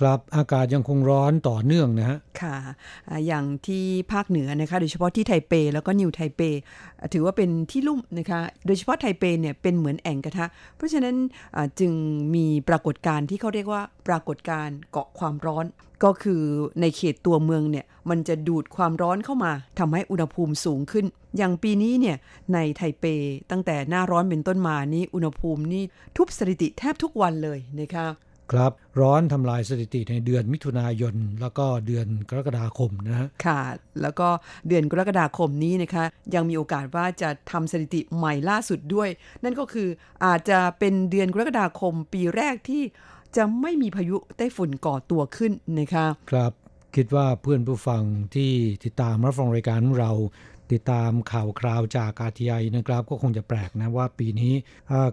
ครับอากาศยังคงร้อนต่อเนื่องนะฮะค่ะอย่างที่ภาคเหนือนะคะโดยเฉพาะที่ไทเปแล้วก็นิวไทเป ถือว่าเป็นที่ลุ่มนะคะโดยเฉพาะไทเปเนี่ยเป็นเหมือนแอ่งกระทะ เพราะฉะนั้นจึงมีปรากฏการณ์ที่เขาเรียกว่าปรากฏการณ์เกาะความร้อน ก็คือในเขตตัวเมืองเนี่ยมันจะดูดความร้อนเข้ามาทำให้อุณหภูมิสูงขึ้น อย่างปีนี้เนี่ยในไทเปตั้งแต่หน้าร้อนเป็นต้นมานี่อุณหภูมินี่ทุบสถิติแทบทุกวันเลยนะคะ ครับร้อนทำลายสถิติในเดือนมิถุนายน แล้วก็เดือนกรกฎาคมนะฮะค่ะ แล้วก็เดือนกรกฎาคมนี้นะคะ ยังมีโอกาสว่าจะทำสถิติใหม่ล่าสุดด้วย นั่นก็คืออาจจะเป็นเดือนกรกฎาคมปีแรกที่จะไม่มีพายุไต้ฝุ่นก่อตัวขึ้นนะคะ ครับคิดว่าเพื่อนผู้ฟังที่ติดตามรับฟังรายการของเรา ติดตามข่าวคราวจากอาทีไอนะครับ ก็คงจะแปลกนะว่าปีนี้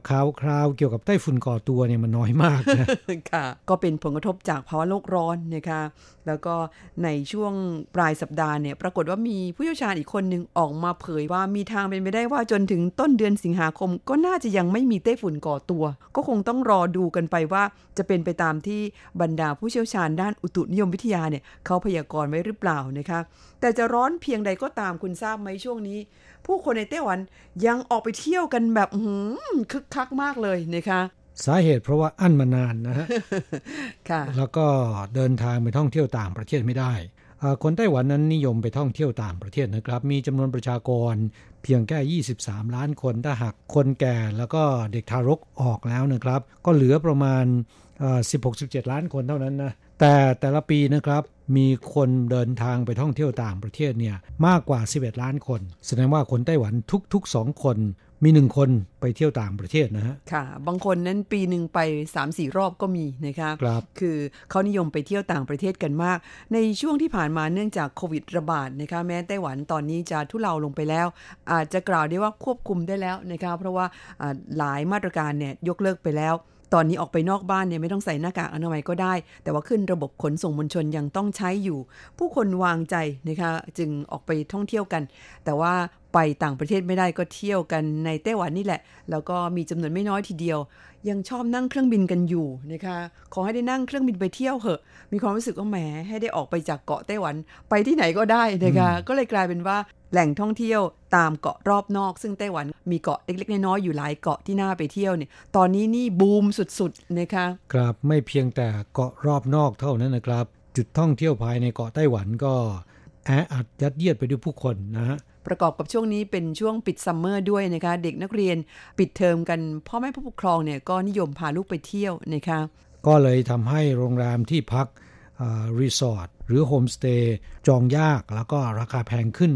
ข่าวคราวเกี่ยวกับไต้ฝุ่นก่อตัวเนี่ยมันน้อยมากนะค่ะก็เป็นผลกระทบจากภาวะโลกร้อนนะคะแล้วก็ในช่วงปลายสัปดาห์เนี่ยปรากฏว่ามีผู้เชี่ยวชาญอีกคนหนึ่งออกมาเผยว่ามีทางเป็นไปได้ว่าจนถึงต้นเดือนสิงหาคม ก็น่าจะยังไม่มีไต้ฝุ่นก่อตัว ก็คงต้องรอดูกันไปว่าจะเป็นไปตามที่บรรดาผู้เชี่ยวชาญด้านอุตุนิยมวิทยาเนี่ยเขาพยากรณ์ไว้หรือเปล่านะคะแต่จะร้อนเพียงใดก็ตามคุณทราบไหมช่วงนี้ ผู้คนในไต้หวันยังออกไปเที่ยวกันแบบอื้อหือคึกคักมากเลยนะคะสาเหตุเพราะว่าอั้นมานานนะฮะค่ะแล้วก็เดินทางไปท่องเที่ยวต่างประเทศไม่ได้อ่าคนไต้หวันนั้นนิยมไปท่องเที่ยวต่างประเทศนะครับ มีจำนวนประชากรเพียงแค่ 23 ล้านคนถ้าหากคนแก่แล้วก็เด็กทารกออกแล้วนะครับ ก็เหลือประมาณอ่า16-17 ล้านคนเท่านั้นนะ แต่แต่ละปีนะครับมีคนเดินทางไปท่องเที่ยวต่างประเทศเนี่ยมากกว่า 11 ล้านคน แสดงว่าคนไต้หวันทุกๆ2คน มีหนึ่งคนไปเที่ยวต่างประเทศนะฮะค่ะ บางคนนั้นปีหนึ่งไป 3-4 รอบก็มีนะคะครับคือเขานิยมไปเที่ยวต่างประเทศกันมาก ในช่วงที่ผ่านมาเนื่องจากโควิดระบาดนะคะแม้ไต้หวันตอนนี้จะทุเลาลงไปแล้ว อาจจะกล่าวได้ว่าควบคุมได้แล้วนะคะเพราะว่าอ่าหลายมาตรการเนี่ยยกเลิกไปแล้ว ตอนนี้ออกไปนอกบ้านเนี่ยไม่ต้องใส่หน้ากากอนามัยก็ได้ แต่ว่าขึ้นระบบขนส่งมวลชนยังต้องใช้อยู่ ผู้คนวางใจนะคะจึงออกไปท่องเที่ยวกัน แต่ว่า ไปต่างประเทศไม่ได้ก็เที่ยวกันในไต้หวันนี่แหละ แล้วก็มีจำนวนไม่น้อยทีเดียว ยังชอบนั่งเครื่องบินกันอยู่นะคะขอให้ได้นั่งเครื่องบินไปเที่ยวเหอะ มีความรู้สึกว่าแหมให้ได้ออกไปจากเกาะไต้หวันไปที่ไหนก็ได้นะคะก็เลยกลายเป็นว่าแหล่งท่องเที่ยวตามเกาะรอบนอก ซึ่งไต้หวันมีเกาะเล็กๆน้อยๆอยู่หลายเกาะที่น่าไปเที่ยวเนี่ยตอนนี้นี่บูมสุดๆนะคะครับไม่เพียงแต่เกาะรอบนอกเท่านั้นนะครับ จุดท่องเที่ยวภายในเกาะไต้หวันก็แออัดยัดเยียดไปด้วยผู้คนนะฮะ ประกอบกับช่วงนี้เป็นช่วงปิดซัมเมอร์ด้วยนะคะ เด็กนักเรียนปิดเทอมกันพ่อแม่ผู้ปกครองเนี่ยก็นิยมพาลูกไปเที่ยวนะคะ ก็เลยทำให้โรงแรมที่พักอ่ารีสอร์ทหรือโฮมสเตย์จองยากแล้วก็ราคาแพงขึ้น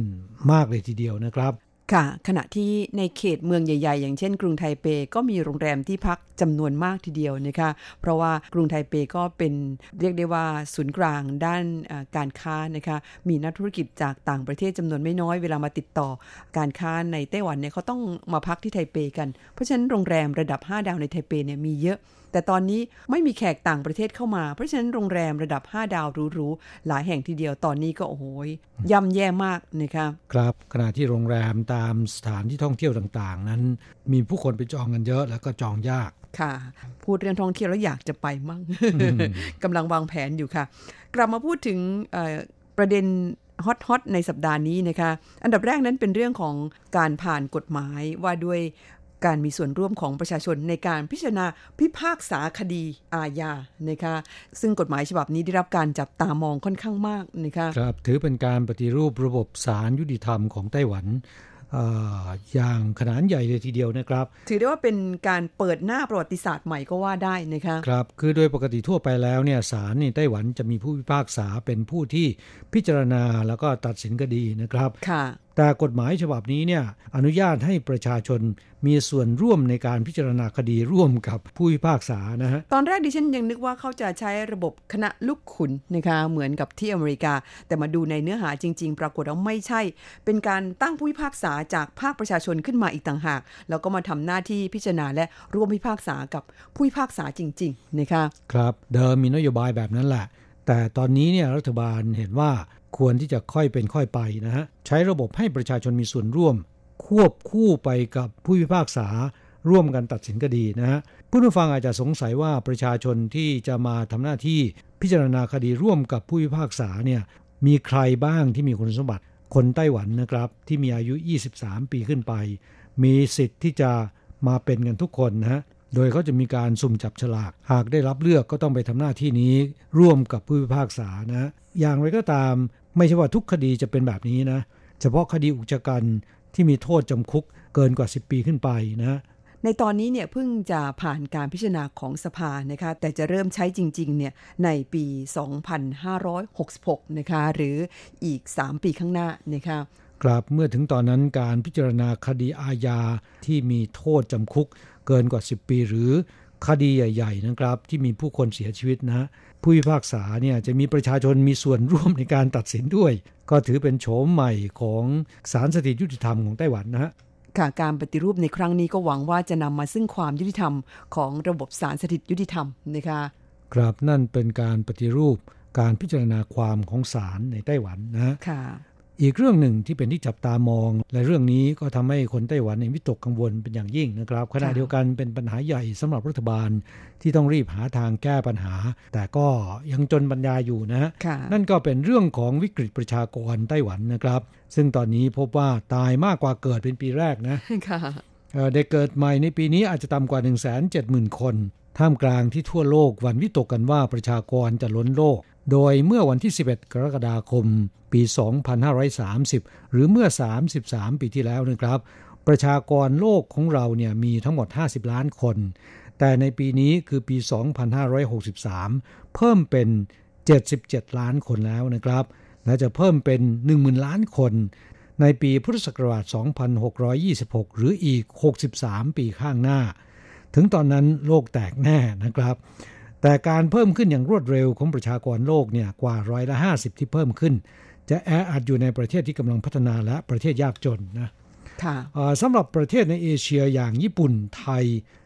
มากเลยทีเดียวนะครับ ค่ะ ขณะที่ในเขตเมืองใหญ่ ๆ อย่างเช่นกรุงไทเปก็มีโรงแรมที่พัก จำนวนมากทีเดียวนะคะเพราะว่ากรุงไทเปก็เป็นเรียกได้ว่าศูนย์กลางด้านการค้านะคะมีนักธุรกิจจากต่างประเทศจำนวนไม่น้อยเวลามาติดต่อ การค้าในไต้หวันเนี่ยเขาต้องมาพักที่ไทเปกัน เพราะฉะนั้นโรงแรมระดับ 5 ดาวในไทเปเนี่ยมีเยอะ แต่ตอนนี้ไม่มีแขกต่างประเทศเข้ามา เพราะฉะนั้นโรงแรมระดับ 5 ดาวหรูๆหลายแห่งทีเดียวตอนนี้ก็โอ้โหย่ำแย่มากนะคะครับขณะที่โรงแรมตามสถานที่ท่องเที่ยวต่างๆ นั้น มีผู้คนไปจองกันเยอะแล้วก็จองยากค่ะ พูดเรื่องท่องเที่ยวแล้วอยากจะไปมั่งกำลังวางแผนอยู่ค่ะ กลับมาพูดถึงประเด็นฮอตฮอตในสัปดาห์นี้นะคะ อันดับแรกนั้นเป็นเรื่องของการผ่านกฎหมายว่าด้วยการมีส่วนร่วมของประชาชนในการพิจารณาพิพากษาคดีอาญานะคะ ซึ่งกฎหมายฉบับนี้ได้รับการจับตามองค่อนข้างมากนะคะ ครับ ถือเป็นการปฏิรูประบบศาลยุติธรรมของไต้หวัน อย่างขนาดใหญ่เลยทีเดียวนะครับ ถือได้ว่าเป็นการเปิดหน้าประวัติศาสตร์ใหม่ก็ว่าได้นะคะครับ คือโดยปกติทั่วไปแล้วเนี่ยศาลในไต้หวันจะมีผู้พิพากษาเป็นผู้ที่พิจารณาแล้วก็ตัดสินคดีนะครับค่ะ แต่กฎหมายฉบับนี้เนี่ยอนุญาตให้ประชาชนมีส่วนร่วมในการพิจารณาคดีร่วมกับผู้พิพากษานะฮะตอนแรกดิฉันยังนึกว่าเขาจะใช้ระบบคณะลูกขุนนะคะเหมือนกับที่อเมริกา แต่มาดูในเนื้อหาจริง ๆ ปรากฏว่าไม่ใช่ เป็นการตั้งผู้พิพากษาจากภาคประชาชนขึ้นมาอีกต่างหาก แล้วก็มาทำหน้าที่พิจารณาและร่วมพิพากษากับผู้พิพากษาจริง ๆ นะคะ ครับเดิมมีนโยบายแบบนั้นแหละ แต่ตอนนี้เนี่ยรัฐบาลเห็นว่า ควรที่จะค่อยเป็นค่อยไปนะฮะใช้ระบบให้ประชาชนมีส่วนร่วม ควบคู่ไปกับผู้พิพากษาร่วมกันตัดสินคดีนะฮะผู้ฟังอาจจะสงสัยว่าประชาชนที่จะมาทำหน้าที่พิจารณาคดีร่วมกับผู้พิพากษาเนี่ยมีใครบ้างที่มีคุณสมบัติคนไต้หวันนะครับ ที่มีอายุ 23 ปีขึ้นไป มีสิทธิ์ที่จะมาเป็นกันทุกคนนะฮะโดยเขาจะมีการสุ่มจับฉลาก หากได้รับเลือกก็ต้องไปทำหน้าที่นี้ร่วมกับผู้พิพากษานะ อย่างไรก็ตาม ไม่ใช่ว่าทุกคดีจะเป็นแบบนี้นะ เฉพาะคดีอุกชะกันที่มีโทษจำคุกเกินกว่า 10 ปีขึ้นไปนะในตอนนี้เนี่ยเพิ่งจะผ่านการพิจารณาของสภานะคะแต่จะเริ่มใช้จริงๆเนี่ยในปี 2566 นะคะหรืออีก 3 ปีข้างหน้านะคะกลับเมื่อถึงตอนนั้นการพิจารณาคดีอาญาที่มีโทษจำคุกเกินกว่า 10 ปี หรือ คดีใหญ่ ๆ นะครับ ที่มีผู้คนเสียชีวิตนะ ผู้พิพากษาเนี่ยจะมีประชาชนมีส่วนร่วมในการตัดสินด้วย ก็ถือเป็นโฉมใหม่ของศาลสถิตยุติธรรมของไต้หวันนะฮะค่ะการปฏิรูปในครั้งนี้ก็หวังว่าจะนำมาซึ่งความยุติธรรมของระบบศาลสถิตยุติธรรมนะคะครับนั่นเป็นการปฏิรูปการพิจารณาความของศาลในไต้หวันนะค่ะ อีกเรื่องหนึ่งที่เป็นที่จับตามอง และเรื่องนี้ก็ทำให้คนไต้หวันในวิตกกังวลเป็นอย่างยิ่งนะครับขณะเดียวกันเป็นปัญหาใหญ่สำหรับรัฐบาลที่ต้องรีบหาทางแก้ปัญหา แต่ก็ยังจนบรรยายอยู่นะ นั่นก็เป็นเรื่องของวิกฤตประชากรไต้หวันนะครับ ซึ่งตอนนี้พบว่าตายมากกว่าเกิดเป็นปีแรกนะเด็กเกิดใหม่ในปีนี้อาจจะต่ำกว่า 1 7 0 0 0 0 คน ท่ามกลางที่ทั่วโลกวันวิตกกันว่าประชากรจะล้นโลก โดยเมื่อวันที่ 11 กรกฎาคม ปี 2530 หรือเมื่อ 33 ปีที่แล้วนะครับ ประชากรโลกของเราเนี่ยมีทั้งหมด 50 ล้านคน แต่ในปีนี้คือปี 2563 เพิ่มเป็น 77 ล้านคนแล้วนะครับ และจะเพิ่มเป็น 10,000 ล้านคน ในปีพุทธศักราช 2626 หรืออีก 63 ปีข้างหน้า ถึงตอนนั้นโลกแตกแน่นะครับ แต่การเพิ่มขึ้นอย่างรวดเร็วของประชากรโลกเนี่ยกว่าร้อยละห้าสิบที่เพิ่มขึ้น จะแออัดอยู่ในประเทศที่กำลังพัฒนาและประเทศยากจนนะสำหรับประเทศในเอเชียอย่างญี่ปุ่นไทย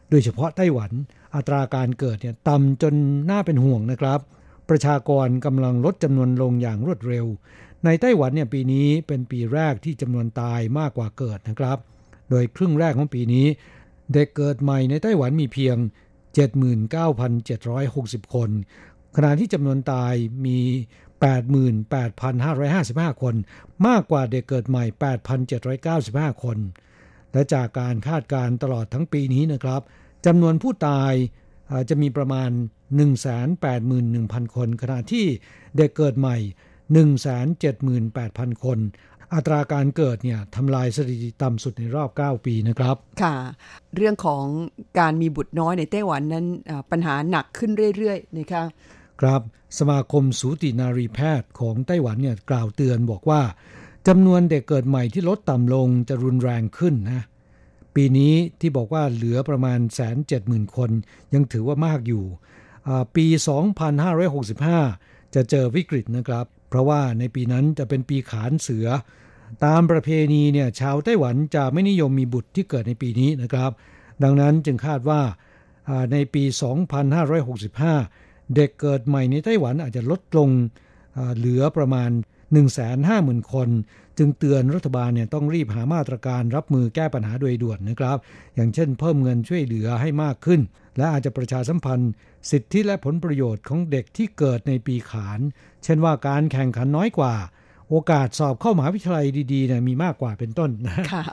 โดยเฉพาะไต้หวัน อัตราการเกิดเนี่ยต่ำจนน่าเป็นห่วงนะครับ ประชากรกำลังลดจำนวนลงอย่างรวดเร็ว ในไต้หวันเนี่ยปีนี้เป็นปีแรกที่จำนวนตายมากกว่าเกิดนะครับ โดยครึ่งแรกของปีนี้ เด็กเกิดใหม่ในไต้หวันมีเพียง 79,760 คน ขณะที่จำนวนตายมี 88,555 คน มากกว่าเด็กเกิดใหม่ 8,795 คน และจากการคาดการตลอดทั้งปีนี้นะครับจำนวนผู้ตายจะมีประมาณ 181,000 คน ขณะที่เด็กเกิดใหม่ 178,000 คน อัตราการเกิดเนี่ยทำลายสถิติต่ำสุดในรอบ 9 ปีนะครับ ค่ะ เรื่องของการมีบุตรน้อยในไต้หวันนั้นปัญหาหนักขึ้นเรื่อยๆนะคะครับ สมาคมสูตินารีแพทย์ของไต้หวันเนี่ยกล่าวเตือนบอกว่าจำนวนเด็กเกิดใหม่ที่ลดต่ำลงจะรุนแรงขึ้นนะ ปีนี้ที่บอกว่าเหลือประมาณแสนเจ็ดหมื่นคน ยังถือว่ามากอยู่ ปี 2565 จะเจอวิกฤตนะครับ เพราะว่าในปีนั้นจะเป็นปีขานเสือ ตามประเพณีเนี่ยชาวไต้หวันจะไม่นิยมมีบุตรที่เกิดในปีนี้นะครับ ดังนั้นจึงคาดว่าในปี 2565 เด็กเกิดใหม่ในไต้หวันอาจจะลดลงเหลือประมาณ 150,000 คน จึงเตือนรัฐบาลเนี่ยต้องรีบหามาตรการรับมือแก้ปัญหาโดยด่วนนะครับ อย่างเช่นเพิ่มเงินช่วยเหลือให้มากขึ้น และอาจจะประชาสัมพันธ์ สิทธิและผลประโยชน์ของเด็กที่เกิดในปีขาน เช่นว่าการแข่งขันน้อยกว่า โอกาสสอบเข้ามหาวิทยาลัยดีๆเนี่ยมีมากกว่าเป็นต้นนะค่ะ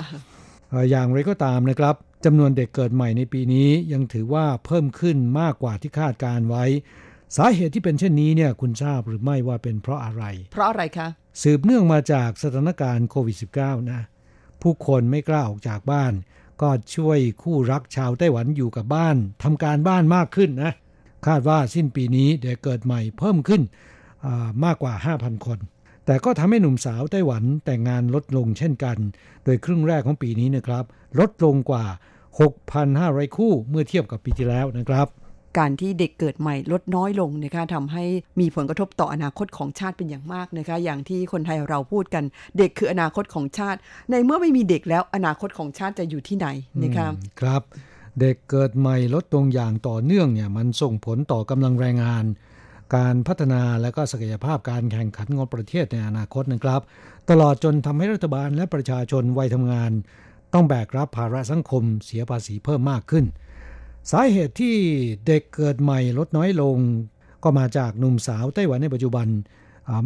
อย่างไรก็ตามนะครับจำนวนเด็กเกิดใหม่ในปีนี้ยังถือว่าเพิ่มขึ้นมากกว่าที่คาดการไว้ สาเหตุที่เป็นเช่นนี้เนี่ยคุณทราบหรือไม่ว่าเป็นเพราะอะไร เพราะอะไรคะ สืบเนื่องมาจากสถานการณ์โควิด -19 นะ ผู้คนไม่กล้าออกจากบ้าน ก็ช่วยคู่รักชาวไต้หวันอยู่กับบ้านทำการบ้านมากขึ้นนะ คาดว่าสิ้นปีนี้เด็กเกิดใหม่เพิ่มขึ้นมากกว่า 5,000 คน แต่ก็ทำให้หนุ่มสาวไต้หวันแต่งงานลดลงเช่นกัน โดยครึ่งแรกของปีนี้นะครับ ลดลงกว่า 6,500 คู่เมื่อเทียบกับปีที่แล้วนะครับการที่เด็กเกิดใหม่ลดน้อยลงนะคะทำให้มีผลกระทบต่ออนาคตของชาติเป็นอย่างมากนะคะ อย่างที่คนไทยเราพูดกัน เด็กคืออนาคตของชาติ ในเมื่อไม่มีเด็กแล้วอนาคตของชาติจะอยู่ที่ไหนนะคะครับ เด็กเกิดใหม่ลดลงอย่างต่อเนื่องเนี่ยมันส่งผลต่อกำลังแรงงาน การพัฒนาและก็ศักยภาพการแข่งขันของประเทศในอนาคตนะครับ ตลอดจนทำให้รัฐบาลและประชาชนวัยทำงาน ต้องแบกรับภาระสังคมเสียภาษีเพิ่มมากขึ้น สาเหตุที่เด็กเกิดใหม่ลดน้อยลง ก็มาจากหนุ่มสาวไต้หวันในปัจจุบัน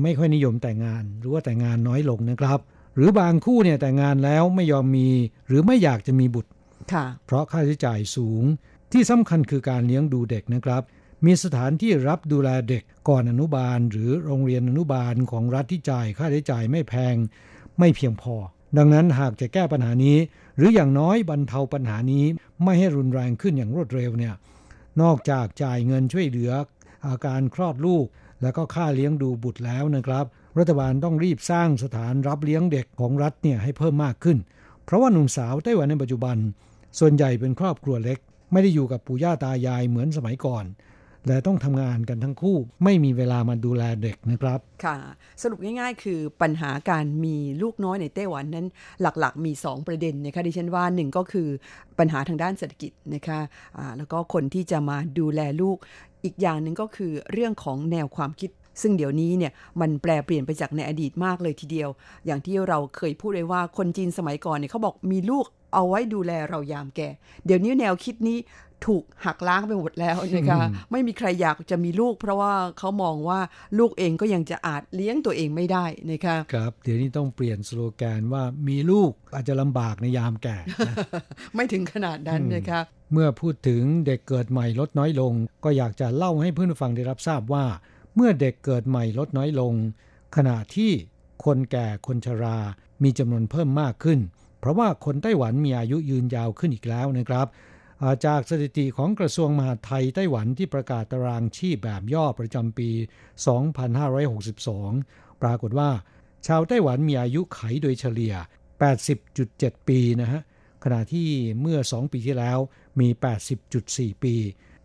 ไม่ค่อยนิยมแต่งงาน หรือว่าแต่งงานน้อยลงนะครับ หรือบางคู่เนี่ยแต่งงานแล้วไม่ยอมมี หรือไม่อยากจะมีบุตรค่ะเพราะค่าใช้จ่ายสูงที่สำคัญคือการเลี้ยงดูเด็กนะครับ มีสถานที่รับดูแลเด็กก่อนอนุบาล หรือโรงเรียนอนุบาลของรัฐที่จ่ายค่าใช้จ่ายไม่แพง ไม่เพียงพอ ดังนั้นหากจะแก้ปัญหานี้ หรืออย่างน้อยบรรเทาปัญหานี้ไม่ให้รุนแรงขึ้นอย่างรวดเร็วเนี่ยนอกจากจ่ายเงินช่วยเหลืออาการคลอดลูก แล้วก็ค่าเลี้ยงดูบุตรแล้วนะครับ รัฐบาลต้องรีบสร้างสถานรับเลี้ยงเด็กของรัฐเนี่ยให้เพิ่มมากขึ้น เพราะว่าหนุ่มสาวไต้หวันในปัจจุบัน ส่วนใหญ่เป็นครอบครัวเล็ก ไม่ได้อยู่กับปู่ย่าตายายเหมือนสมัยก่อน และต้องทำงานกันทั้งคู่ ไม่มีเวลามาดูแลเด็กนะครับ ค่ะ สรุปง่ายๆ คือปัญหาการมีลูกน้อยในไต้หวันนั้นหลักๆ มี 2 ประเด็นนะคะดิฉันว่าหนึ่งก็คือปัญหาทางด้านเศรษฐกิจนะคะะแล้วก็คนที่จะมาดูแลลูก อีกอย่างหนึ่งก็คือเรื่องของแนวความคิดซึ่งเดี๋ยวนี้เนี่ยมันแปลเปลี่ยนไปจากในอดีตมากเลยทีเดียว อย่างที่เราเคยพูดไว้ว่าคนจีนสมัยก่อนเนี่ยเขาบอกมีลูกเอาไว้ดูแลเรายามแก่ เดี๋ยวนี้แนวคิดนี้ ถูกหักล้างไปหมดแล้วนะคะไม่มีใครอยากจะมีลูก เพราะว่าเขามองว่าลูกเองก็ยังจะอาจเลี้ยงตัวเองไม่ได้นะคะครับ เดี๋ยวนี้ต้องเปลี่ยนสโลแกนว่ามีลูกอาจจะลำบากในยามแก่ไม่ถึงขนาดนั้นนะคะเมื่อพูดถึงเด็กเกิดใหม่ลดน้อยลง ก็อยากจะเล่าให้เพื่อนฟังได้รับทราบว่า เมื่อเด็กเกิดใหม่ลดน้อยลง ขณะที่คนแก่คนชรา มีจำนวนเพิ่มมากขึ้น เพราะว่าคนไต้หวันมีอายุยืนยาวขึ้นอีกแล้วนะครับ จากสถิติของกระทรวงมหาดไทยไต้หวันที่ประกาศตารางชีพแบบย่อประจำปี 2562 ปรากฏว่า ชาวไต้หวันมีอายุไขโดยเฉลี่ย 80.7 ปีนะฮะ ขณะที่เมื่อ 2 ปีที่แล้วมี 80.4 ปี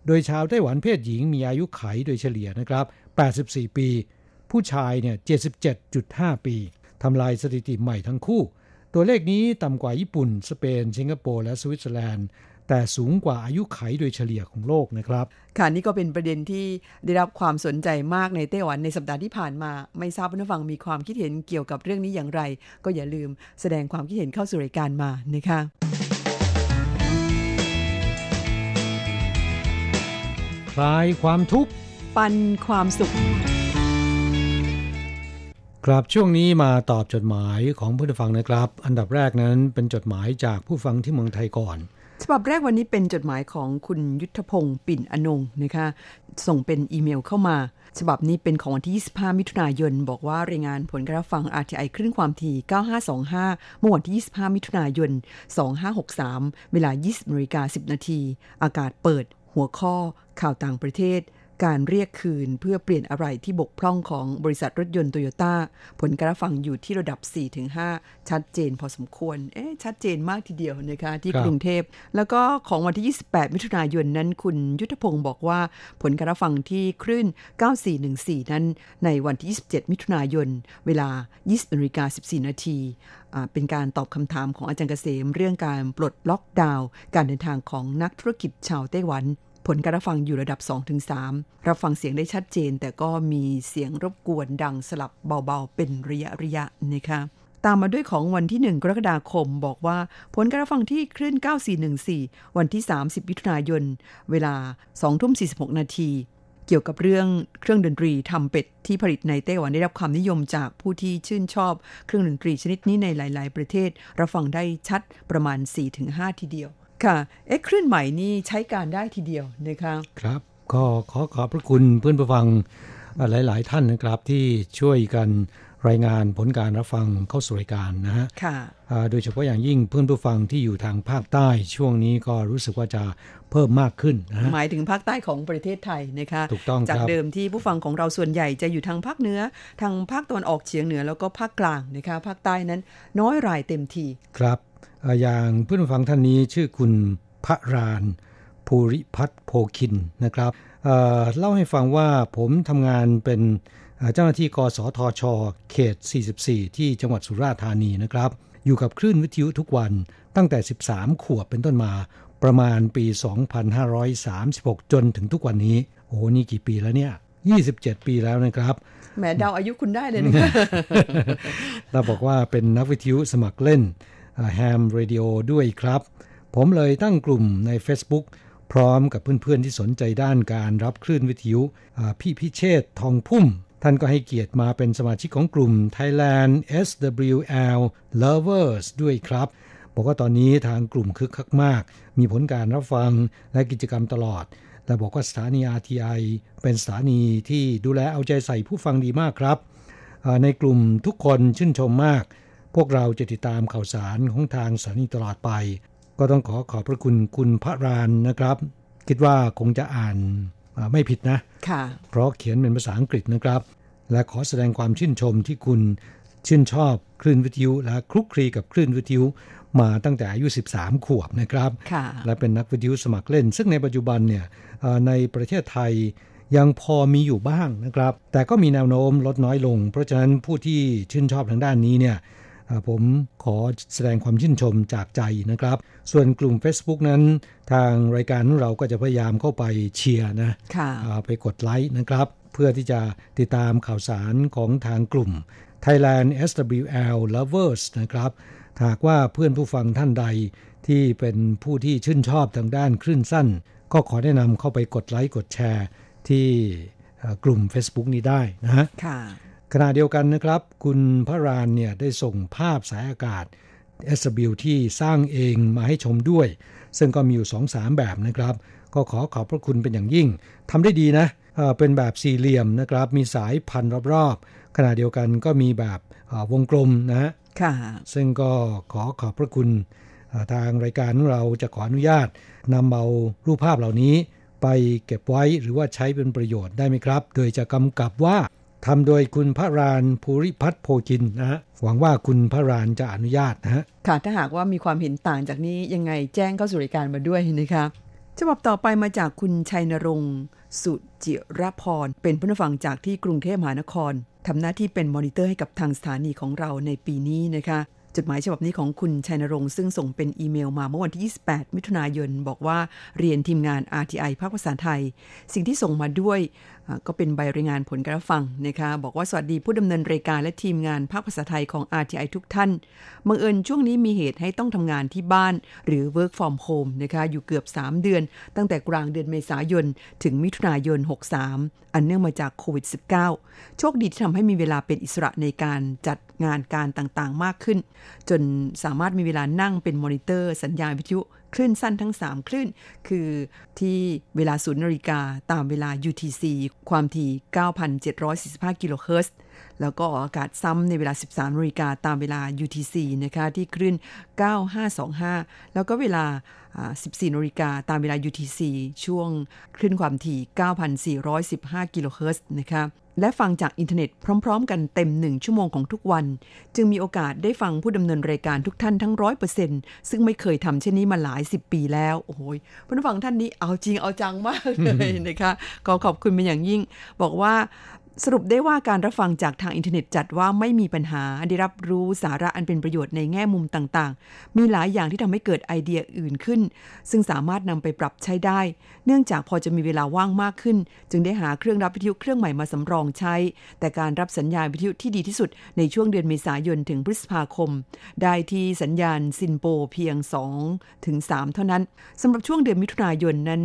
โดยชาวไต้หวันเพศหญิงมีอายุไขโดยเฉลี่ยนะครับ 84 ปี ผู้ชายเนี่ย 77.5 ปีทำลายสถิติใหม่ทั้งคู่ ตัวเลขนี้ต่ำกว่าญี่ปุ่น สเปน สิงคโปร์ และสวิตเซอร์แลนด์ แต่สูงกว่าอายุไขโดยเฉลี่ยของโลกนะครับ ค่ะนี่ก็เป็นประเด็นที่ได้รับความสนใจมากในไต้หวันในสัปดาห์ที่ผ่านมา ไม่ทราบผู้ฟังมีความคิดเห็นเกี่ยวกับเรื่องนี้อย่างไร ก็อย่าลืมแสดงความคิดเห็นเข้าสู่รายการมานะคะคลายความทุกข์ปันความสุข ครับช่วงนี้มาตอบจดหมายของผู้ฟังนะครับ อันดับแรกนั้นเป็นจดหมายจากผู้ฟังที่เมืองไทยก่อน ฉบับแรกวันนี้เป็นจดหมายของคุณยุทธพงศ์ปิ่นอนงนะคะ ส่งเป็นอีเมลเข้ามา ฉบับนี้เป็นของวันที่ 25 มิถุนายน บอกว่ารายงานผลการรับฟัง RTI คลื่นความถี่ 9525 เมื่อวันที่ 25 มิถุนายน 2563 เวลา 20นาฬิกา10 นาที อากาศเปิด หัวข้อ ข่าวต่างประเทศ การเรียกคืนเพื่อเปลี่ยนอะไรที่บกพร่องของบริษัทรถยนต์โตโยต้าผลการฟังอยู่ที่ระดับ 4-5 ชัดเจนพอสมควร เอ๊ะชัดเจนมากทีเดียวนะคะที่กรุงเทพ แล้วก็ของวันที่ 28 มิถุนายนนั้นคุณยุทธพงศ์บอกว่าผลการฟังที่คลื่น 9414 นั้นในวันที่ 27 มิถุนายน เวลา 20นาฬิกา14 นาทีอ่าเป็นการตอบคำถามของอาจารย์เกษม เรื่องการปลดล็อกดาวน์การเดินทางของนักธุรกิจชาวไต้หวัน ผลการรับฟังอยู่ระดับ 2-3 รับฟังเสียงได้ชัดเจน แต่ก็มีเสียงรบกวนดังสลับเบาๆ เป็นระยะระยะนะคะตามมาด้วยของวันที่ 1 กรกฎาคมบอกว่า ผลการรับฟังที่คลื่น 9414 วันที่ 30มิถุนายน เวลา2ทุ่ม46 นาที เกี่ยวกับเรื่องเครื่องดนตรีทำเป็ดที่ผลิตในไต้หวันได้รับความนิยมจากผู้ที่ชื่นชอบเครื่องดนตรีชนิดนี้ในหลาย ๆ ประเทศรับฟังได้ชัดประมาณ 4-5 ทีเดียว ค่ะ เอ๊ะคลื่นใหม่นี่ใช้การได้ทีเดียวนะคะครับ ก็ขอขอบพระคุณเพื่อนผู้ฟังหลาย ๆ ท่านนะครับที่ช่วยกันรายงานผลการรับฟังเข้าสู่รายการนะฮะค่ะโดยเฉพาะอย่างยิ่งเพื่อนผู้ฟังที่อยู่ทางภาคใต้ช่วงนี้ก็รู้สึกว่าจะเพิ่มมากขึ้นนะฮะหมายถึงภาคใต้ของประเทศไทยนะคะถูกต้องครับจากเดิมที่ผู้ฟังของเราส่วนใหญ่จะอยู่ทางภาคเหนือ ทางภาคตะวันออกเฉียงเหนือแล้วก็ภาคกลางนะคะภาคใต้นั้นน้อยรายเต็มทีครับ อ่าอย่างเพื่อนผู้ฟังท่านนี้ชื่อคุณพระราน ภูริพัฒน์โพคินนะครับเอ่อเล่าให้ฟังว่าผมทำงานเป็นอ่าเจ้าหน้าที่กสทช เขต 44 ที่จังหวัดสุราษฎร์ธานีนะครับ อยู่กับคลื่นวิทยุทุกวันตั้งแต่ 13 ขวบเป็นต้นมาประมาณปี 2536 จนถึงทุกวันนี้ โอ้โหนี่กี่ปีแล้วเนี่ย27 ปีแล้วนะครับ แหมเดาอายุคุณได้เลยนะคะเราบอกว่าเป็นนักวิทยุสมัครเล่น แฮมเรดิโอด้วยครับ ผมเลยตั้งกลุ่มใน Facebook พร้อมกับเพื่อนๆที่สนใจด้านการรับคลื่นวิทยุพี่พิเชษทองพุ่ม ท่านก็ให้เกียรติมาเป็นสมาชิกของกลุ่ม Thailand SWL Lovers ด้วยครับบอกว่าตอนนี้ทางกลุ่มคึกคักมาก มีผลการรับฟังและกิจกรรมตลอด และบอกว่าสถานี RTI เป็นสถานีที่ดูแลเอาใจใส่ผู้ฟังดีมากครับ ในกลุ่มทุกคนชื่นชมมาก พวกเราจะติดตามข่าวสารของทางสถานีตลอดไป ก็ต้องขอขอบพระคุณคุณพระรานนะครับ คิดว่าคงจะอ่านอ่าไม่ผิดนะค่ะเพราะเขียนเป็นภาษาอังกฤษนะครับ และขอแสดงความชื่นชมที่คุณชื่นชอบคลื่นวิทยุและคลุกคลีกับคลื่นวิทยุมาตั้งแต่อายุ 13 ขวบนะครับค่ะและเป็นนักวิทยุสมัครเล่น ซึ่งในปัจจุบันเนี่ยเอ่อในประเทศไทยยังพอมีอยู่บ้างนะครับ แต่ก็มีแนวโน้มลดน้อยลง เพราะฉะนั้นผู้ที่ชื่นชอบทางด้านนี้เนี่ยเอ่อ ผมขอแสดงความชื่นชมจากใจนะครับ ส่วนกลุ่ม Facebook นั้น ทางรายการของเราก็จะพยายามเข้าไปเชียร์นะค่ะอ่าไปกดไลค์นะครับ เพื่อที่จะติดตามข่าวสารของทางกลุ่ม Thailand SWL Lovers นะครับหากว่าเพื่อนผู้ฟังท่านใดที่เป็นผู้ที่ชื่นชอบทางด้านคลื่นสั้น ก็ขอแนะนำเข้าไปกดไลค์กดแชร์ที่เอ่อกลุ่ม Facebook นี้ได้นะฮะค่ะ ขณะเดียวกันนะครับ คุณพระรานเนี่ยได้ส่งภาพสายอากาศ SW ที่สร้างเองมาให้ชมด้วย ซึ่งก็มีอยู่2-3แบบนะครับ ก็ขอขอบพระคุณเป็นอย่างยิ่งทำได้ดีนะเอ่อเป็นแบบสี่เหลี่ยมนะครับ มีสายพันรอบๆขณะเดียวกันก็มีแบบเอ่อวงกลมนะฮะค่ะซึ่งก็ขอขอบพระคุณเอ่อทางรายการของเราจะขออนุญาตนำเอารูปภาพเหล่านี้ไปเก็บไว้หรือว่าใช้เป็นประโยชน์ได้ไหมครับ โดยจะกำกับว่า ทำโดยคุณพระรานภูริพัฒน์โพจินนะฮะหวังว่าคุณพระรานจะอนุญาตนะฮะค่ะถ้าหากว่ามีความเห็นต่างจากนี้ยังไงแจ้งเข้าสู่รายการมาด้วยนะคะฉบับต่อไปมาจากคุณชัยนรงค์สุจิรพร เป็นผู้นฟังจากที่กรุงเทพมหานครทำหน้าที่เป็นมอนิเตอร์ให้กับทางสถานีของเราในปีนี้นะคะจดหมายฉบับนี้ของคุณชัยนรงค์ซึ่งส่งเป็นอีเมลมาเมื่อวันที่ 28 มิถุนายน บอกว่าเรียนทีมงาน RTI ภาคภาษาไทย สิ่งที่ส่งมาด้วย ก็เป็นใบรายงานผลการฟังนะคะบอกว่าสวัสดีผู้ดำเนินรายการและทีมงานภาคภาษาไทยของ RTI ทุกท่านบังเอิญช่วงนี้มีเหตุให้ต้องทำงานที่บ้าน หรือ work from home นะคะอยู่เกือบ 3 เดือน ตั้งแต่กลางเดือนเมษายน ถึงมิถุนายน 63 อันเนื่องมาจากโควิด -19 โชคดีที่ทำให้มีเวลาเป็นอิสระในการจัดงานการต่างๆ มากขึ้น จนสามารถมีเวลานั่งเป็นมอนิเตอร์สัญญาณวิทยุ คลื่นสั้นทั้ง 3 คลื่น คือที่เวลาศูนย์นาฬิกาตามเวลา UTC ความถี่ 9,745 กิโลเฮิรตซ์แล้วก็ออกอากาศซ้ำในเวลา 13นาฬิกาตามเวลา UTC นะคะ ที่คลื่น 9525 แล้วก็เวลาอ่า 14นาฬิกาตามเวลา UTC ช่วงคลื่นความถี่ 9,415 กิโลเฮิรตซ์นะคะและฟังจากอินเทอร์เน็ตพร้อมๆ กันเต็ม 1 ชั่วโมงของทุกวัน จึงมีโอกาสได้ฟังผู้ดำเนินรายการทุกท่านทั้งร้อยเปอร์เซ็นต์ซึ่งไม่เคยทำเช่นนี้มาหลาย 10 ปีแล้ว โอ้โหผู้ฟังท่านนี้เอาจริงเอาจังมากเลยนะคะก็ขอบคุณเป็นอย่างยิ่ง บอกว่า สรุปได้ว่าการรับฟังจากทางอินเทอร์เน็ตจัดว่าไม่มีปัญหาได้รับรู้สาระอันเป็นประโยชน์ในแง่มุมต่างๆ มีหลายอย่างที่ทำให้เกิดไอเดียอื่นขึ้น ซึ่งสามารถนำไปปรับใช้ได้ เนื่องจากพอจะมีเวลาว่างมากขึ้น จึงได้หาเครื่องรับวิทยุเครื่องใหม่มาสำรองใช้ แต่การรับสัญญาณวิทยุที่ดีที่สุดในช่วงเดือนเมษายนถึงพฤษภาคม ได้ที่สัญญาณซินโปเพียง 2 ถึง 3 เท่านั้นสำหรับช่วงเดือนมิถุนายนนั้น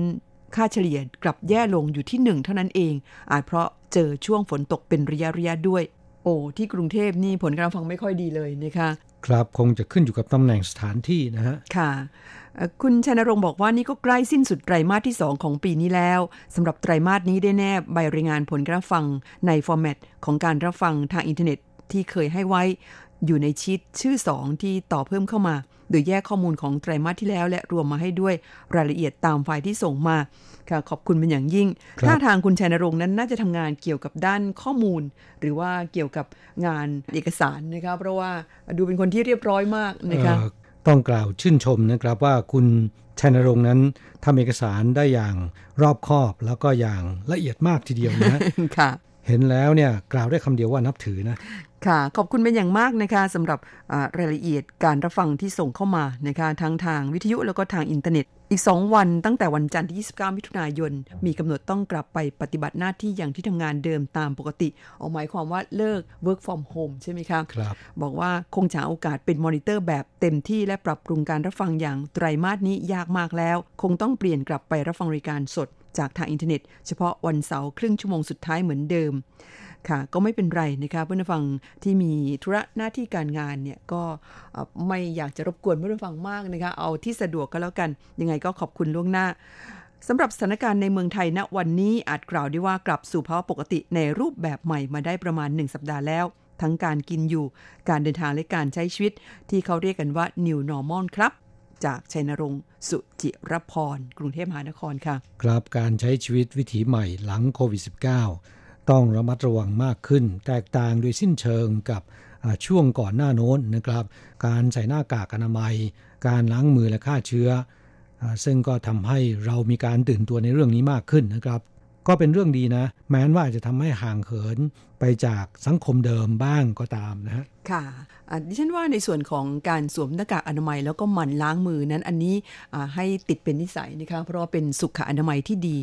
ค่าเฉลี่ยกลับแย่ลงอยู่ที่ 1 เท่านั้นเอง อาจเพราะเจอช่วงฝนตกเป็นระยะระยะด้วย โอ้ที่กรุงเทพนี่ผลการฟังไม่ค่อยดีเลยนะคะครับคงจะขึ้นอยู่กับตำแหน่งสถานที่นะฮะค่ะเอ่อคุณชัยนรงค์บอกว่านี่ก็ใกล้สิ้นสุดไตรมาสที่ 2 ของปีนี้แล้วสำหรับไตรมาสนี้ได้แนบใบรายงานผลการรับฟังใน format ของการรับฟังทางอินเทอร์เน็ตที่เคยให้ไว้อยู่ในชีตชื่อ 2 ที่ต่อเพิ่มเข้ามา โดยแยกข้อมูลของไตรมาสที่แล้ว และรวมมาให้ด้วยรายละเอียดตามไฟล์ที่ส่งมาค่ะขอบคุณเป็นอย่างยิ่งครับถ้าทางคุณชัยนรงค์นั้นน่าจะทำงานเกี่ยวกับด้านข้อมูล หรือว่าเกี่ยวกับงานเอกสารนะคะเพราะว่าดูเป็นคนที่เรียบร้อยมากนะคะเอ่อต้องกล่าวชื่นชมนะครับว่าคุณชัยนรงค์นั้นทำเอกสารได้อย่างรอบคอบแล้วก็อย่างละเอียดมากทีเดียวนะค่ะเห็นแล้วเนี่ยกล่าวได้คำเดียวว่านับถือนะ ค่ะ ขอบคุณเป็นอย่างมากนะคะสำหรับอ่ารายละเอียดการรับฟังที่ส่งเข้ามานะคะทั้งทางวิทยุแล้วก็ทางอินเทอร์เน็ต อีก 2 วันตั้งแต่วันจันทร์ที่ 29 มิถุนายน มีกำหนดต้องกลับไปปฏิบัติหน้าที่อย่างที่ทำงานเดิมตามปกติ เอาหมายความว่าเลิก work from home ใช่ไหมคะครับ บอกว่าคงจะหาโอกาสเป็นมอนิเตอร์แบบเต็มที่และปรับปรุงการรับฟังอย่างไตรมาสนี้ยากมากแล้ว คงต้องเปลี่ยนกลับไปรับฟังรายการสดจากทางอินเทอร์เน็ต เฉพาะวันเสาร์ครึ่งชั่วโมงสุดท้ายเหมือนเดิม ค่ะก็ไม่เป็นไรนะคะเพื่อนฟังที่มีธุระหน้าที่การงานเนี่ยก็ไม่อยากจะรบกวนเพื่อนฟังมากนะคะเอาที่สะดวกก็แล้วกัน ยังไงก็ขอบคุณล่วงหน้าสำหรับสถานการณ์ในเมืองไทยณวันนี้อาจกล่าวได้ว่ากลับสู่ภาวะปกติในรูปแบบใหม่มาได้ประมาณ 1 สัปดาห์แล้ว ทั้งการกินอยู่ การเดินทางและการใช้ชีวิต ที่เขาเรียกกันว่า New Normal ครับ จากชัยนรงค์สุจิรพร กรุงเทพมหานครค่ะ ครับการใช้ชีวิตวิถีใหม่หลังโควิด -19 ต้องระมัดระวังมากขึ้น แตกต่างโดยสิ้นเชิงกับช่วงก่อนหน้าโน้นนะครับ การใส่หน้ากากอนามัย การล้างมือและฆ่าเชื้อ ซึ่งก็ทำให้เรามีการตื่นตัวในเรื่องนี้มากขึ้นนะครับ ก็เป็นเรื่องดีนะ แม้นว่าจะทำให้ห่างเหิน ไปจากสังคมเดิมบ้างก็ตามนะฮะค่ะอะดิฉันว่าในส่วนของการสวมหน้ากากอนามัยแล้วก็หมั่นล้างมือนั้นอันนี้อ่าให้ติดเป็นนิสัยนะคะเพราะว่าเป็นสุขอนามัยที่ดี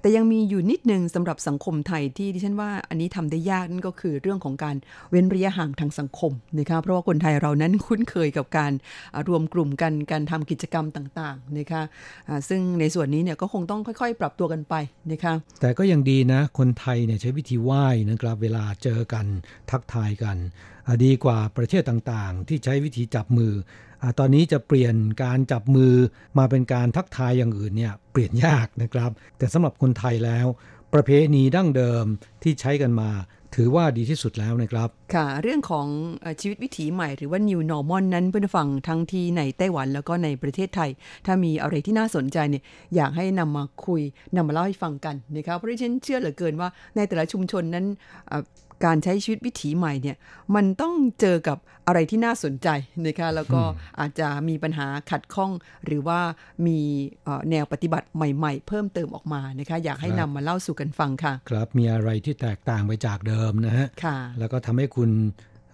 แต่ยังมีอยู่นิดนึงสำหรับสังคมไทยที่ดิฉันว่าอันนี้ทำได้ยากนั่นก็คือเรื่องของการเว้นระยะห่างทางสังคมนะคะเพราะว่าคนไทยเรานั้นคุ้นเคยกับการอ่ารวมกลุ่มกันการทำกิจกรรมต่างๆนะคะอ่าซึ่งในส่วนนี้เนี่ยก็คงต้องค่อย ๆ ปรับตัวกันไปนะคะแต่ก็ยังดีนะคนไทยเนี่ยใช้วิธีไหว้นะครับเวลาเจอกันทักทายกัน ดีกว่าประเทศต่างๆ ที่ใช้วิธีจับมืออตอนนี้จะเปลี่ยนการจับมือมาเป็นการทักทายอย่างอื่นเนี่ยเปลี่ยนยากนะครับ แต่สำหรับคนไทยแล้ว ประเพณีดั้งเดิมที่ใช้กันมาถือว่าดีที่สุดแล้วนะครับค่ะ เรื่องของชีวิตวิถีใหม่หรือว่า New Normal นั้นเพื่อนฟังทั้งที่ในไต้หวันแล้วก็ในประเทศไทย ถ้ามีอะไรที่น่าสนใจเนี่ยอยากให้นำมาคุยนำมาเล่าให้ฟังกันนะครับเพราะฉันเชื่อเหลือเกินว่าในแต่ละชุมชนนั้น การใช้ชีวิตวิถีใหม่เนี่ยมันต้องเจอกับอะไรที่น่าสนใจนะคะแล้วก็อาจจะมีปัญหาขัดข้อง หรือว่ามีเอ่อแนวปฏิบัติใหม่ ๆ เพิ่มเติมออกมานะคะอยากให้ครันำบมาเล่าสู่กันฟังค่ะ ครับมีอะไรที่แตกต่างไปจากเดิมนะฮะค่ะแล้วก็ทำให้คุณ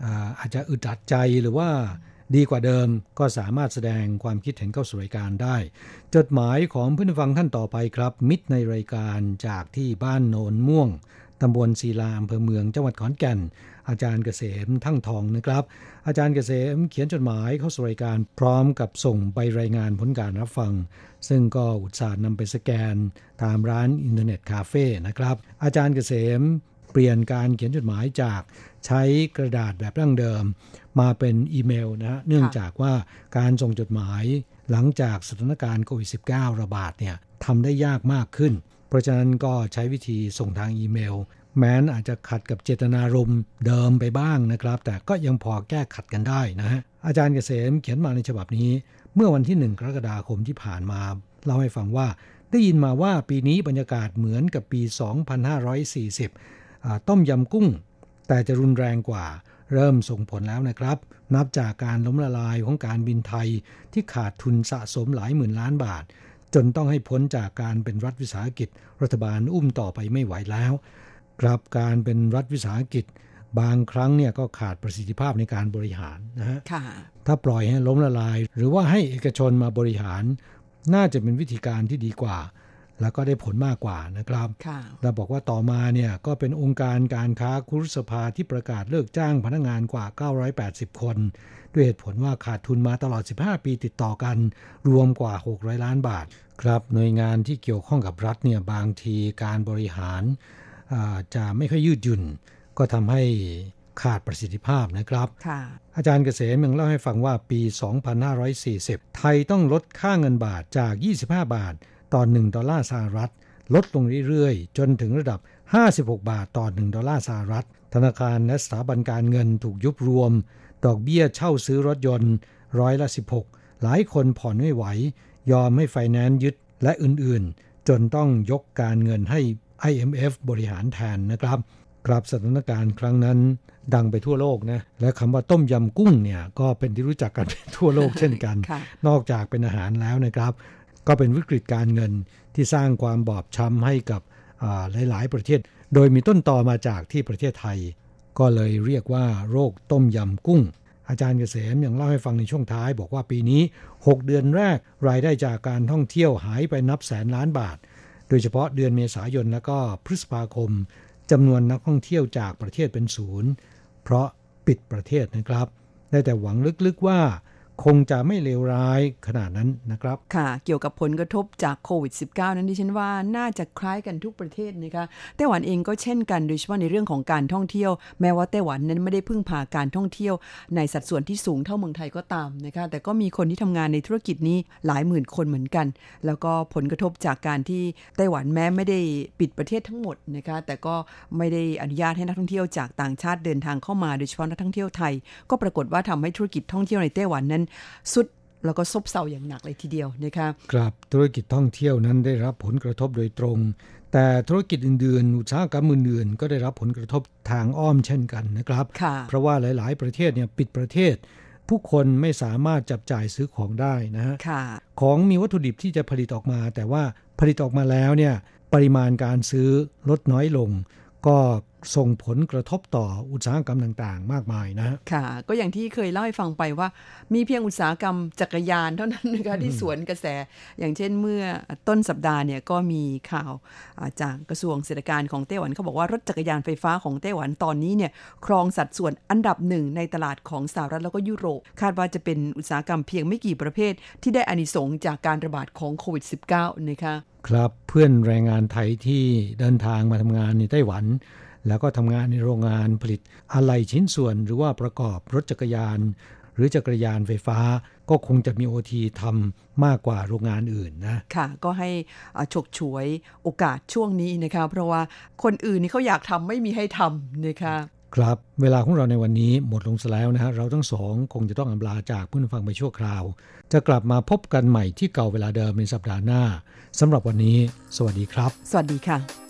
อาอาจจะอึดอัดใจหรือว่าดีกว่าเดิมก็สามารถแสดงความคิดเห็นเข้าสู่รายการได้ จดหมายของเพื่อนผู้ฟังท่านต่อไปครับ มิตรในรายการจากที่บ้านโนนม่วง ตำบลศิลาอำเภอเมืองจังหวัดขอนแก่น อาจารย์เกษมทั้งทองนะครับ อาจารย์เกษมเขียนจดหมายเข้าสู่รายการพร้อมกับส่งใบรายงานผลการรับฟัง ซึ่งก็อุตส่าห์นำไปสแกน ตามร้านอินเทอร์เน็ตคาเฟ่นะครับ อาจารย์เกษมเปลี่ยนการเขียนจดหมายจากใช้กระดาษแบบดั้งเดิม มาเป็นอีเมลนะฮะเนื่องจากว่าการส่งจดหมายหลังจากสถานการณ์โควิด -19 ระบาดเนี่ยทำได้ยากมากขึ้น เพราะฉะนั้นก็ใช้วิธีส่งทางอีเมล แม้นอาจจะขัดกับเจตนารมณ์เดิมไปบ้างนะครับ แต่ก็ยังพอแก้ขัดกันได้นะฮะอาจารย์เกษมเขียนมาในฉบับนี้ เมื่อวันที่1กรกฎาคมที่ผ่านมาเล่าให้ฟังว่าได้ยินมาว่าปีนี้บรรยากาศเหมือนกับปี 2540อ่าต้มยำกุ้ง แต่จะรุนแรงกว่า เริ่มส่งผลแล้วนะครับ นับจากการล้มละลายของการบินไทยที่ขาดทุนสะสมหลายหมื่นล้านบาท จนต้องให้พ้นจากการเป็นรัฐวิสาหกิจ รัฐบาลอุ้มต่อไปไม่ไหวแล้วคกลับการเป็นรัฐวิสาหกิจ บางครั้งเนี่ยก็ขาดประสิทธิภาพในการบริหารนะฮะค่ะถ้าปล่อยให้ล้มละลาย หรือว่าให้เอกชนมาบริหาร น่าจะเป็นวิธีการที่ดีกว่า แล้วก็ได้ผลมากกว่านะครับค่ะเราบอกว่าต่อมาเนี่ยก็เป็นองค์การการค้าคุรุสภาที่ประกาศเลิกจ้างพนักงานกว่า 980 คน ด้วยเหตุผลว่าขาดทุนมาตลอด 15 ปีติดต่อกัน รวมกว่า 600 ล้านบาท ครับหน่วยงานที่เกี่ยวข้องกับรัฐเนี่ยบางทีการบริหารอ่าจะไม่ค่อยยืดหยุ่น ก็ทำให้ขาดประสิทธิภาพนะครับค่ะอาจารย์เกษมยังเล่าให้ฟังว่าปี 2540 ไทยต้องลดค่าเงินบาทจาก 25 บาท ต่อ 1 ดอลลาร์สหรัฐ ลดลงเรื่อยๆ จนถึงระดับ 56 บาทต่อ 1 ดอลลาร์สหรัฐ ธนาคารและสถาบันการเงินถูกยุบรวม ดอกเบี้ยเช่าซื้อรถยนต์ร้อยละ 16 หลายคนผ่อนไม่ไหว ยอมให้ไฟแนนซ์ยึดและอื่นๆ จนต้องยกการเงินให้ IMF บริหารแทนนะครับครับสถานการณ์ครั้งนั้นดังไปทั่วโลกนะและคำว่าต้มยำกุ้งเนี่ยก็เป็นที่รู้จักกันทั่วโลกเช่นกันค่ะนอกจากเป็นอาหารแล้วนะครับ ก็เป็นวิกฤตการเงินที่สร้างความบอบช้ำให้กับอ่าหลาย ๆ ประเทศ โดยมีต้นตอมาจากที่ประเทศไทย ก็เลยเรียกว่าโรคต้มยำกุ้ง อาจารย์เกษมยังเล่าให้ฟังในช่วงท้าย บอกว่าปีนี้ 6 เดือนแรกรายได้จากการท่องเที่ยวหายไปนับแสนล้านบาท โดยเฉพาะเดือนเมษายนและก็พฤษภาคมจำนวนนักท่องเที่ยวจากประเทศเป็นศูนย์ เพราะปิดประเทศนะครับ ได้แต่หวังลึกๆว่า คงจะไม่เลวร้ายขนาดนั้นนะครับ ค่ะ เกี่ยวกับผลกระทบจากโควิด -19 นั้นดิฉันว่าน่าจะคล้ายกันทุกประเทศนะคะไต้หวันเองก็เช่นกันโดยเฉพาะในเรื่องของการท่องเที่ยว แม้ว่าไต้หวันนั้นไม่ได้พึ่งพาการท่องเที่ยว ในสัดส่วนที่สูงเท่าเมืองไทยก็ตามนะคะแต่ก็มีคนที่ทำงานในธุรกิจนี้หลายหมื่นคนเหมือนกัน แล้วก็ผลกระทบจากการที่ไต้หวันแม้ไม่ได้ปิดประเทศทั้งหมดนะคะแต่ก็ไม่ได้อนุญาตให้นักท่องเที่ยวจากต่างชาติเดินทางเข้ามาโดยเฉพาะนักท่องเที่ยวไทย ก็ปรากฏว่าทำให้ธุรกิจท่องเที่ยวในไต้หวันนั้นสุดแล้วก็ซบเซาอย่างหนักเลยทีเดียวนะคะครับธุรกิจท่องเที่ยวนั้นได้รับผลกระทบโดยตรง แต่ธุรกิจอื่นๆอุตสาหกรรมอื่นๆก็ได้รับผลกระทบทางอ้อมเช่นกันนะครับค่ะเพราะว่าหลาย ๆ ประเทศเนี่ยปิดประเทศ ผู้คนไม่สามารถจับจ่ายซื้อของได้นะฮะค่ะของมีวัตถุดิบที่จะผลิตออกมา แต่ว่าผลิตออกมาแล้วเนี่ยปริมาณการซื้อลดน้อยลง ก็ ส่งผลกระทบต่ออุตสาหกรรมต่างๆ มากมายนะฮะค่ะ ก็อย่างที่เคยเล่าให้ฟังไปว่า มีเพียงอุตสาหกรรมจักรยานเท่านั้นนะคะที่สวนกระแส อย่างเช่นเมื่อต้นสัปดาห์เนี่ยก็มีข่าวอ่าจากกระทรวงเศรษฐการของไต้หวันเขาบอกว่ารถจักรยานไฟฟ้าของไต้หวันตอนนี้เนี่ยครองสัดส่วนอันดับหนึ่งในตลาดของสหรัฐแล้วก็ยุโรป คาดว่าจะเป็นอุตสาหกรรมเพียงไม่กี่ประเภท ที่ได้อานิสงส์จากการระบาดของโควิด -19 นะคะครับเพื่อนแรงงานไทยที่เดินทางมาทำงานในไต้หวัน แล้วก็ทำงานในโรงงานผลิตอะไหล่ชิ้นส่วน หรือว่าประกอบรถจักรยาน หรือจักรยานไฟฟ้า ก็คงจะมีโอทีทำมากกว่าโรงงานอื่นนะค่ะ ก็ให้อ่าฉกฉวยโอกาสช่วงนี้นะคะเพราะว่าคนอื่นนี่เขาอยากทำไม่มีให้ทำนะคะครับ เวลาของเราในวันนี้หมดลงซะแล้วนะฮะเราทั้งสองคงจะต้องอำลาจากผู้ฟังไปชั่วคราว จะกลับมาพบกันใหม่ที่เก่าเวลาเดิมในสัปดาห์หน้าสำหรับวันนี้ สวัสดีครับ สวัสดีค่ะ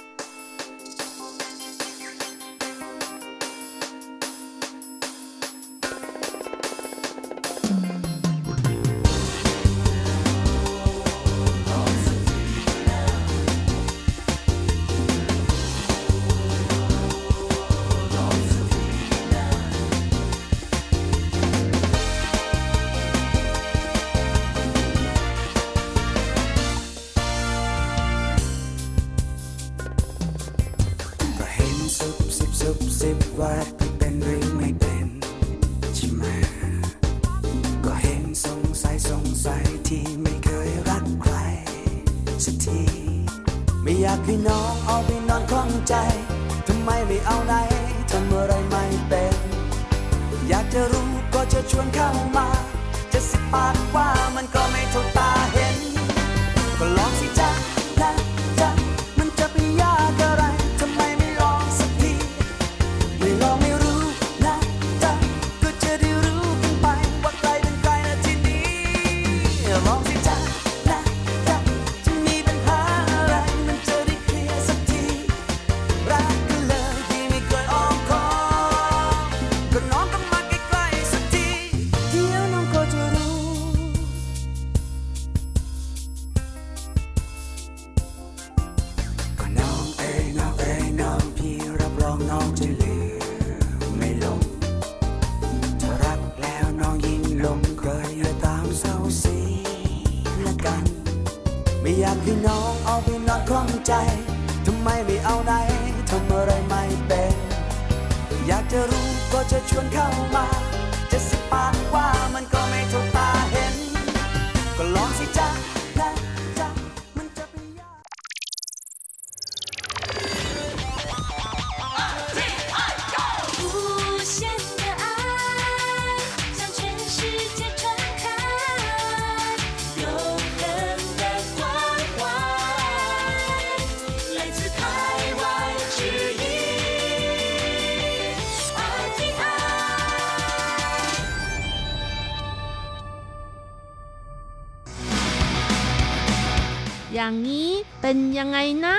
อย่างนี้เป็นยังไงนะ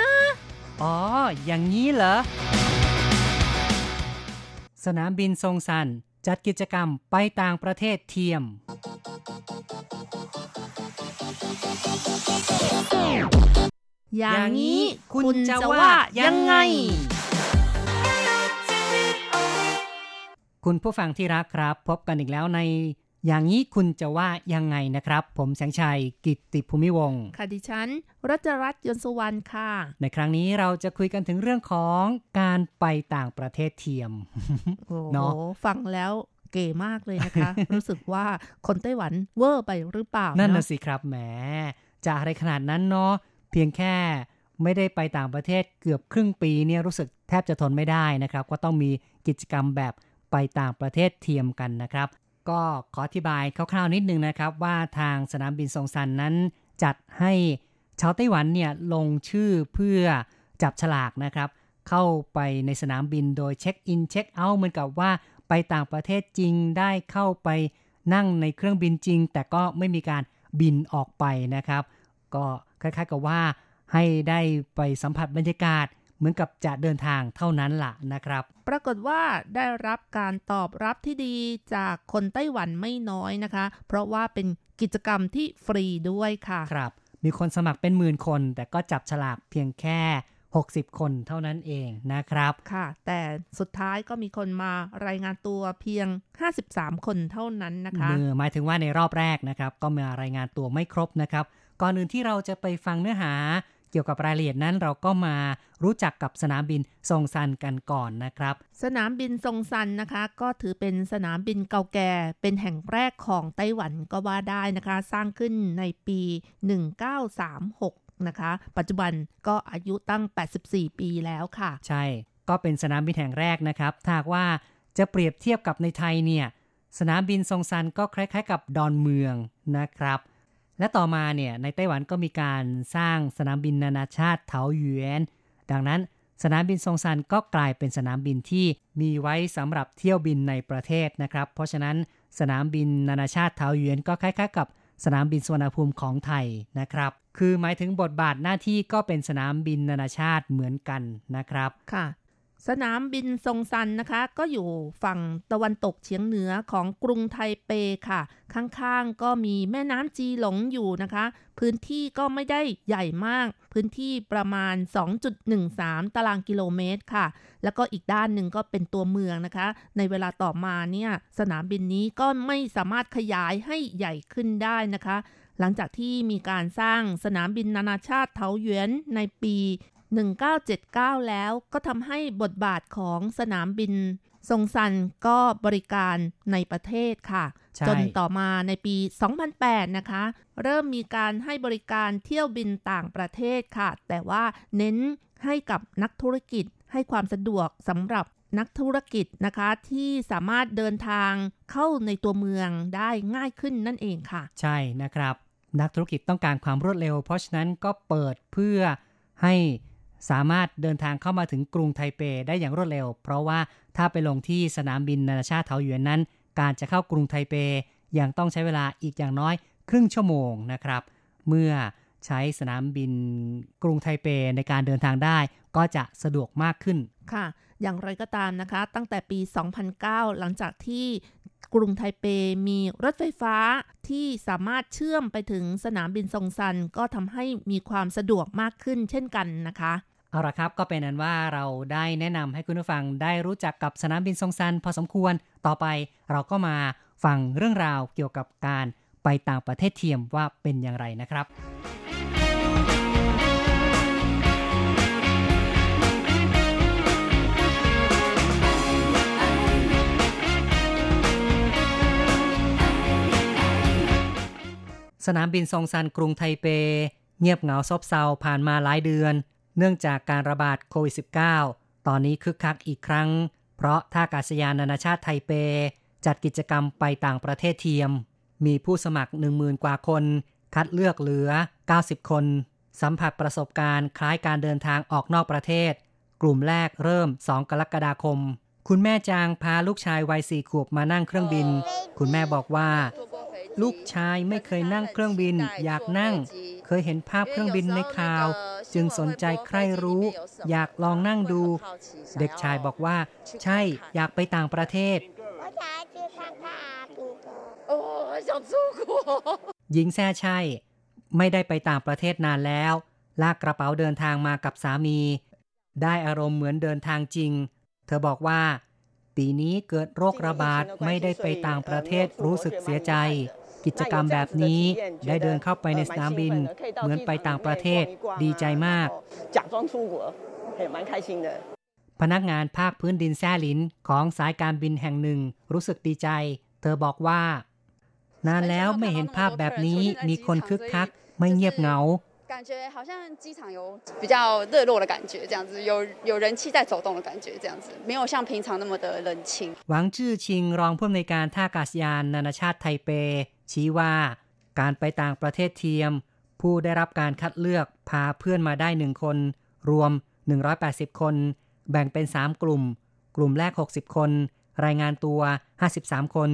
อ๋อ อย่างนี้เหรอ สนามบินทรงซันจัดกิจกรรมไปต่างประเทศเทียม อย่างนี้คุคุณณจะจะว่าว่ายัยังงไงไง คุณผู้ฟังที่รักครับ พบกันอีกแล้วใน อย่างนี้คุณจะว่ายังไงนะครับ ผมแสงชัยกิตติภูมิวงศ์ค่ะดิฉัน รัชรัตน์ยนต์สุวรรณค่ะ ในครั้งนี้เราจะคุยกันถึงเรื่องของการไปต่างประเทศเทียมโอ้โหเนอะฟังแล้วเก๋มากเลยนะคะ รู้สึกว่าคนไต้หวันเวอร์ไปหรือเปล่า นั่นเนน่ะอะสิครับแหมจะอะไรขนาดนั้นเนาะเพียงแค่ไม่ได้ไปต่างประเทศเกือบครึ่งปีเนี่ยรู้สึกแทบจะทนไม่ได้นะครับ ก็ต้องมีกิจกรรมแบบไปต่างประเทศเทียมกันนะครับ ก็ขออธิบายคร่าวๆนิดนึงนะครับ ว่าทางสนามบินซงซันนั้น จัดให้ชาวไต้หวันเนี่ยลงชื่อเพื่อจับฉลากนะครับ เข้าไปในสนามบินโดยเช็คอินเช็คเอาท์เหมือนกับว่าไปต่างประเทศจริงได้เข้าไปนั่งในเครื่องบินจริง แต่ก็ไม่มีการบินออกไปนะครับ ก็คล้ายๆกับว่าให้ได้ไปสัมผัสบรรยากาศ เหมือนกับจะเดินทางเท่านั้นล่ะนะครับ ปรากฏว่าได้รับการตอบรับที่ดีจากคนไต้หวันไม่น้อยนะคะ เพราะว่าเป็นกิจกรรมที่ฟรีด้วยค่ะครับ มีคนสมัครเป็นหมื่นคน แต่ก็จับฉลากเพียงแค่ 60 คนเท่านั้นเองนะครับค่ะ แต่สุดท้ายก็มีคนมารายงานตัวเพียง 53 คนเท่านั้นนะคะเมื่อหมายถึงว่าในรอบแรกนะครับ ก็มารายงานตัวไม่ครบนะครับ ก่อนอื่นที่เราจะไปฟังเนื้อหา เกี่ยวกับรายละเอียดนั้นเราก็มารู้จักกับสนามบินซงซันกันก่อนนะครับ สนามบินซงซันนะคะ ก็ถือเป็นสนามบินเก่าแก่เป็นแห่งแรกของไต้หวันก็ว่าได้นะคะ สร้างขึ้นในปี 1936 นะคะ ปัจจุบันก็อายุตั้ง 84 ปีแล้วค่ะ ใช่ ก็เป็นสนามบินแห่งแรกนะครับถ้าหากว่าจะเปรียบเทียบกับในไทยเนี่ยสนามบินซงซันก็คล้าย ๆ กับดอนเมืองนะครับ และต่อมาเนี่ยในไต้หวันก็มีการสร้างสนามบินนานาชาติเถาหยวน ดังนั้นสนามบินซงซันก็กลายเป็นสนามบินที่มีไว้สำหรับเที่ยวบินในประเทศนะครับ เพราะฉะนั้นสนามบินนานาชาติเถาหยวนก็คล้ายๆกับสนามบินสุวรรณภูมิของไทยนะครับ คือหมายถึงบทบาทหน้าที่ก็เป็นสนามบินนานาชาติเหมือนกันนะครับ ค่ะ สนามบินซงซันนะคะ ก็อยู่ฝั่งตะวันตกเฉียงเหนือของกรุงไทเปค่ะ ข้างๆก็มีแม่น้ำจีหลงอยู่นะคะ พื้นที่ก็ไม่ได้ใหญ่มาก พื้นที่ประมาณ 2.13 ตารางกิโลเมตรค่ะ แล้วก็อีกด้านหนึ่งก็เป็นตัวเมืองนะคะ ในเวลาต่อมาเนี่ยสนามบินนี้ก็ไม่สามารถขยายให้ใหญ่ขึ้นได้นะคะ หลังจากที่มีการสร้างสนามบินนานาชาติเทาหยวนในปี 1979 แล้วก็ทำให้บทบาทของสนามบินซงซันก็บริการในประเทศค่ะใช่จนต่อมาในปี 2008 นะคะ เริ่มมีการให้บริการเที่ยวบินต่างประเทศค่ะ แต่ว่าเน้นให้กับนักธุรกิจให้ความสะดวกสำหรับนักธุรกิจนะคะที่สามารถเดินทางเข้าในตัวเมืองได้ง่ายขึ้นนั่นเองค่ะ ใช่นะครับ นักธุรกิจต้องการความรวดเร็ว เพราะฉะนั้นก็เปิดเพื่อให้ สามารถเดินทางเข้ามาถึงกรุงไทเปได้อย่างรวดเร็ว เพราะว่าถ้าไปลงที่สนามบินนานาชาติเทาหยวนนั้น การจะเข้ากรุงไทเปยังต้องใช้เวลาอีกอย่างน้อยครึ่งชั่วโมงนะครับ เมื่อใช้สนามบินกรุงไทเปในการเดินทางได้ ก็จะสะดวกมากขึ้นค่ะ อย่างไรก็ตามนะคะ ตั้งแต่ปี 2009 หลังจากที่กรุงไทเปมีรถไฟฟ้าที่สามารถเชื่อมไปถึงสนามบินซงซัน ก็ทำให้มีความสะดวกมากขึ้นเช่นกันนะคะ เอาละครับก็เป็นนั้นว่าเราได้แนะนำให้คุณผู้ฟังได้รู้จักกับสนามบินซงซันพอสมควร ต่อไปเราก็มาฟังเรื่องราวเกี่ยวกับการไปต่างประเทศเทียมว่าเป็นอย่างไรนะครับสนามบินซงซันกรุงไทเป เงียบเหงาซบเซาผ่านมาหลายเดือน เนื่องจากการระบาดโควิด -19 ตอนนี้คึกคักอีกครั้ง เพราะท่าอากาศยานนานาชาติไทเป จัดกิจกรรมไปต่างประเทศเทียม มีผู้สมัคร 10,000 กว่าคน คัดเลือกเหลือ 90 คน สัมผัสประสบการณ์คล้ายการเดินทางออกนอกประเทศ กลุ่มแรกเริ่ม 2 กรกฎาคม คุณแม่จางพาลูกชายวัยสี่ขวบมานั่งเครื่องบิน คุณแม่บอกว่า ลูกชายไม่เคยนั่งเครื่องบิน อยากนั่ง เคยเห็นภาพเครื่องบินในข่าว จึงสนใจใคร่รู้ อยากลองนั่งดู เด็กชายบอกว่า ใช่อยากไปต่างประเทศหญิงแซ่ใช่ ไม่ได้ไปต่างประเทศนานแล้ว ลากกระเป๋าเดินทางมากับสามี ได้อารมณ์เหมือนเดินทางจริง เธอบอกว่า ปีนี้เกิดโรคระบาดไม่ได้ไปต่างประเทศรู้สึกเสียใจ กิจกรรมแบบนี้ได้เดินเข้าไปในสนามบิน เหมือนไปต่างประเทศดีใจมาก 假装出国，也蛮开心的。 พนักงานภาคพื้นดินแซ่หลินของสายการบินแห่งหนึ่ง รู้สึกดีใจ เธอบอกว่า นานแล้วไม่เห็นภาพแบบนี้มีคนคึกคัก ไม่เงียบเหงา 感觉好像机场有比较热络的感觉，这样子有有人气在走动的感觉，这样子没有像平常那么的冷清。 หวังจื้อชิงรองผู้อำนวยการท่าอากาศยานนานาชาติไทเป ชี้ว่าการไปต่างประเทศเทียม ผู้ได้รับการคัดเลือกพาเพื่อนมาได้หนึ่งคน รวม 180 คน แบ่งเป็น 3 กลุ่ม กลุ่มแรก 60 คน รายงานตัว 53 คน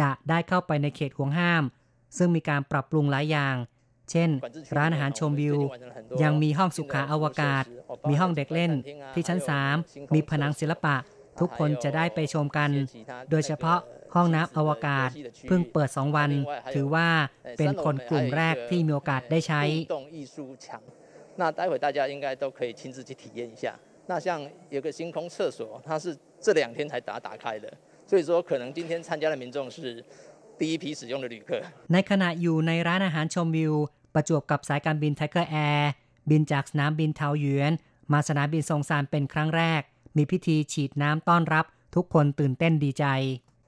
จะได้เข้าไปในเขตห่วงห้าม ซึ่งมีการปรับปรุงหลายอย่าง เช่น ร้านอาหารชมวิว ยังมีห้องสุขาอวกาศ มีห้องเด็กเล่น ที่ชั้น 3 มีผนังศิลปะ ทุกคนจะได้ไปชมกัน โดยเฉพาะ ห้องน้ำอวกาศ เพิ่งเปิด 2 วัน ถือว่าเป็นคนกลุ่มแรกที่มีโอกาสได้ใช้ 互动艺术墙。那待会大家应该都可以亲自去体验一下。那像有个星空厕所，它是这两天才打打开的，所以说可能今天参加的民众是第一批使用的旅客。 ในขณะอยู่ในร้านอาหารชมวิว ประจวบกับสายการบินไทเกอร์แอร์บินจากสนามบินเทาหยวน มาสนามบินซงซานเป็นครั้งแรก มีพิธีฉีดน้ำต้อนรับ ทุกคนตื่นเต้นดีใจ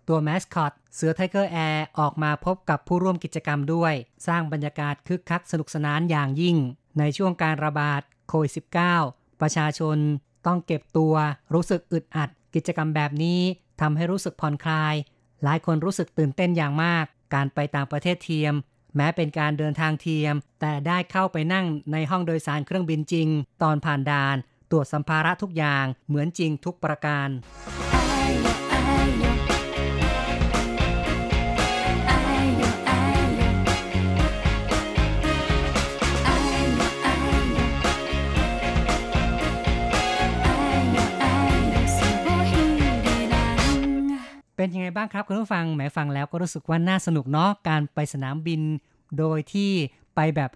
ตัวแมสคอตเสือ Tigerair ออกมาพบกับผู้ร่วมกิจกรรมด้วย สร้างบรรยากาศคึกคักสนุกสนานอย่างยิ่ง ในช่วงการระบาดโควิด -19 ประชาชนต้องเก็บตัวรู้สึกอึดอัด กิจกรรมแบบนี้ทำให้รู้สึกผ่อนคลาย หลายคนรู้สึกตื่นเต้นอย่างมาก การไปต่างประเทศเทียม แม้เป็นการเดินทางเทียม แต่ได้เข้าไปนั่งในห้องโดยสารเครื่องบินจริง ตอนผ่านด่าน ตรวจสัมภาระทุกอย่างเหมือนจริงทุกประการ เป็นยังไงบ้างครับคุณผู้ฟังแหมฟังแล้วก็รู้สึกว่าน่าสนุกเนาะการไปสนามบิน โดยที่ไปแบบ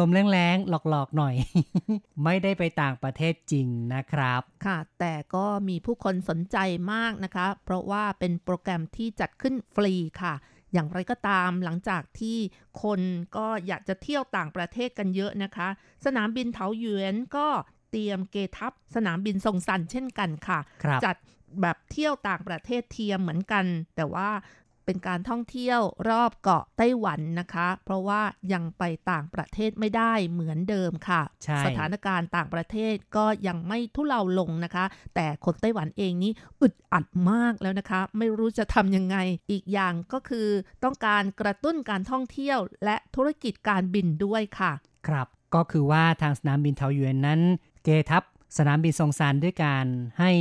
ลมๆแรงๆหลอกๆหน่อย ไม่ได้ไปต่างประเทศจริงนะครับ ค่ะ แต่ก็มีผู้คนสนใจมากนะคะ เพราะว่าเป็นโปรแกรมที่จัดขึ้นฟรีค่ะ อย่างไรก็ตามหลังจากที่คนก็อยากจะเที่ยวต่างประเทศกันเยอะนะคะ สนามบินเถาหยวนก็เตรียมเกทับสนามบินทรงซันเช่นกันค่ะครับจัด แบบเที่ยวต่างประเทศเทียมเหมือนกัน แต่ว่าเป็นการท่องเที่ยวรอบเกาะไต้หวันนะคะ เพราะว่ายังไปต่างประเทศไม่ได้เหมือนเดิมค่ะใช่สถานการณ์ต่างประเทศก็ยังไม่ทุเลาลงนะคะ แต่คนไต้หวันเองนี้อึดอัดมากแล้วนะคะ ไม่รู้จะทำยังไง อีกอย่างก็คือต้องการกระตุ้นการท่องเที่ยวและธุรกิจการบินด้วยค่ะ ครับ ก็คือว่าทางสนามบินเทาหยวนนั้น เกทับ สนามบินซงซานด้วยการให้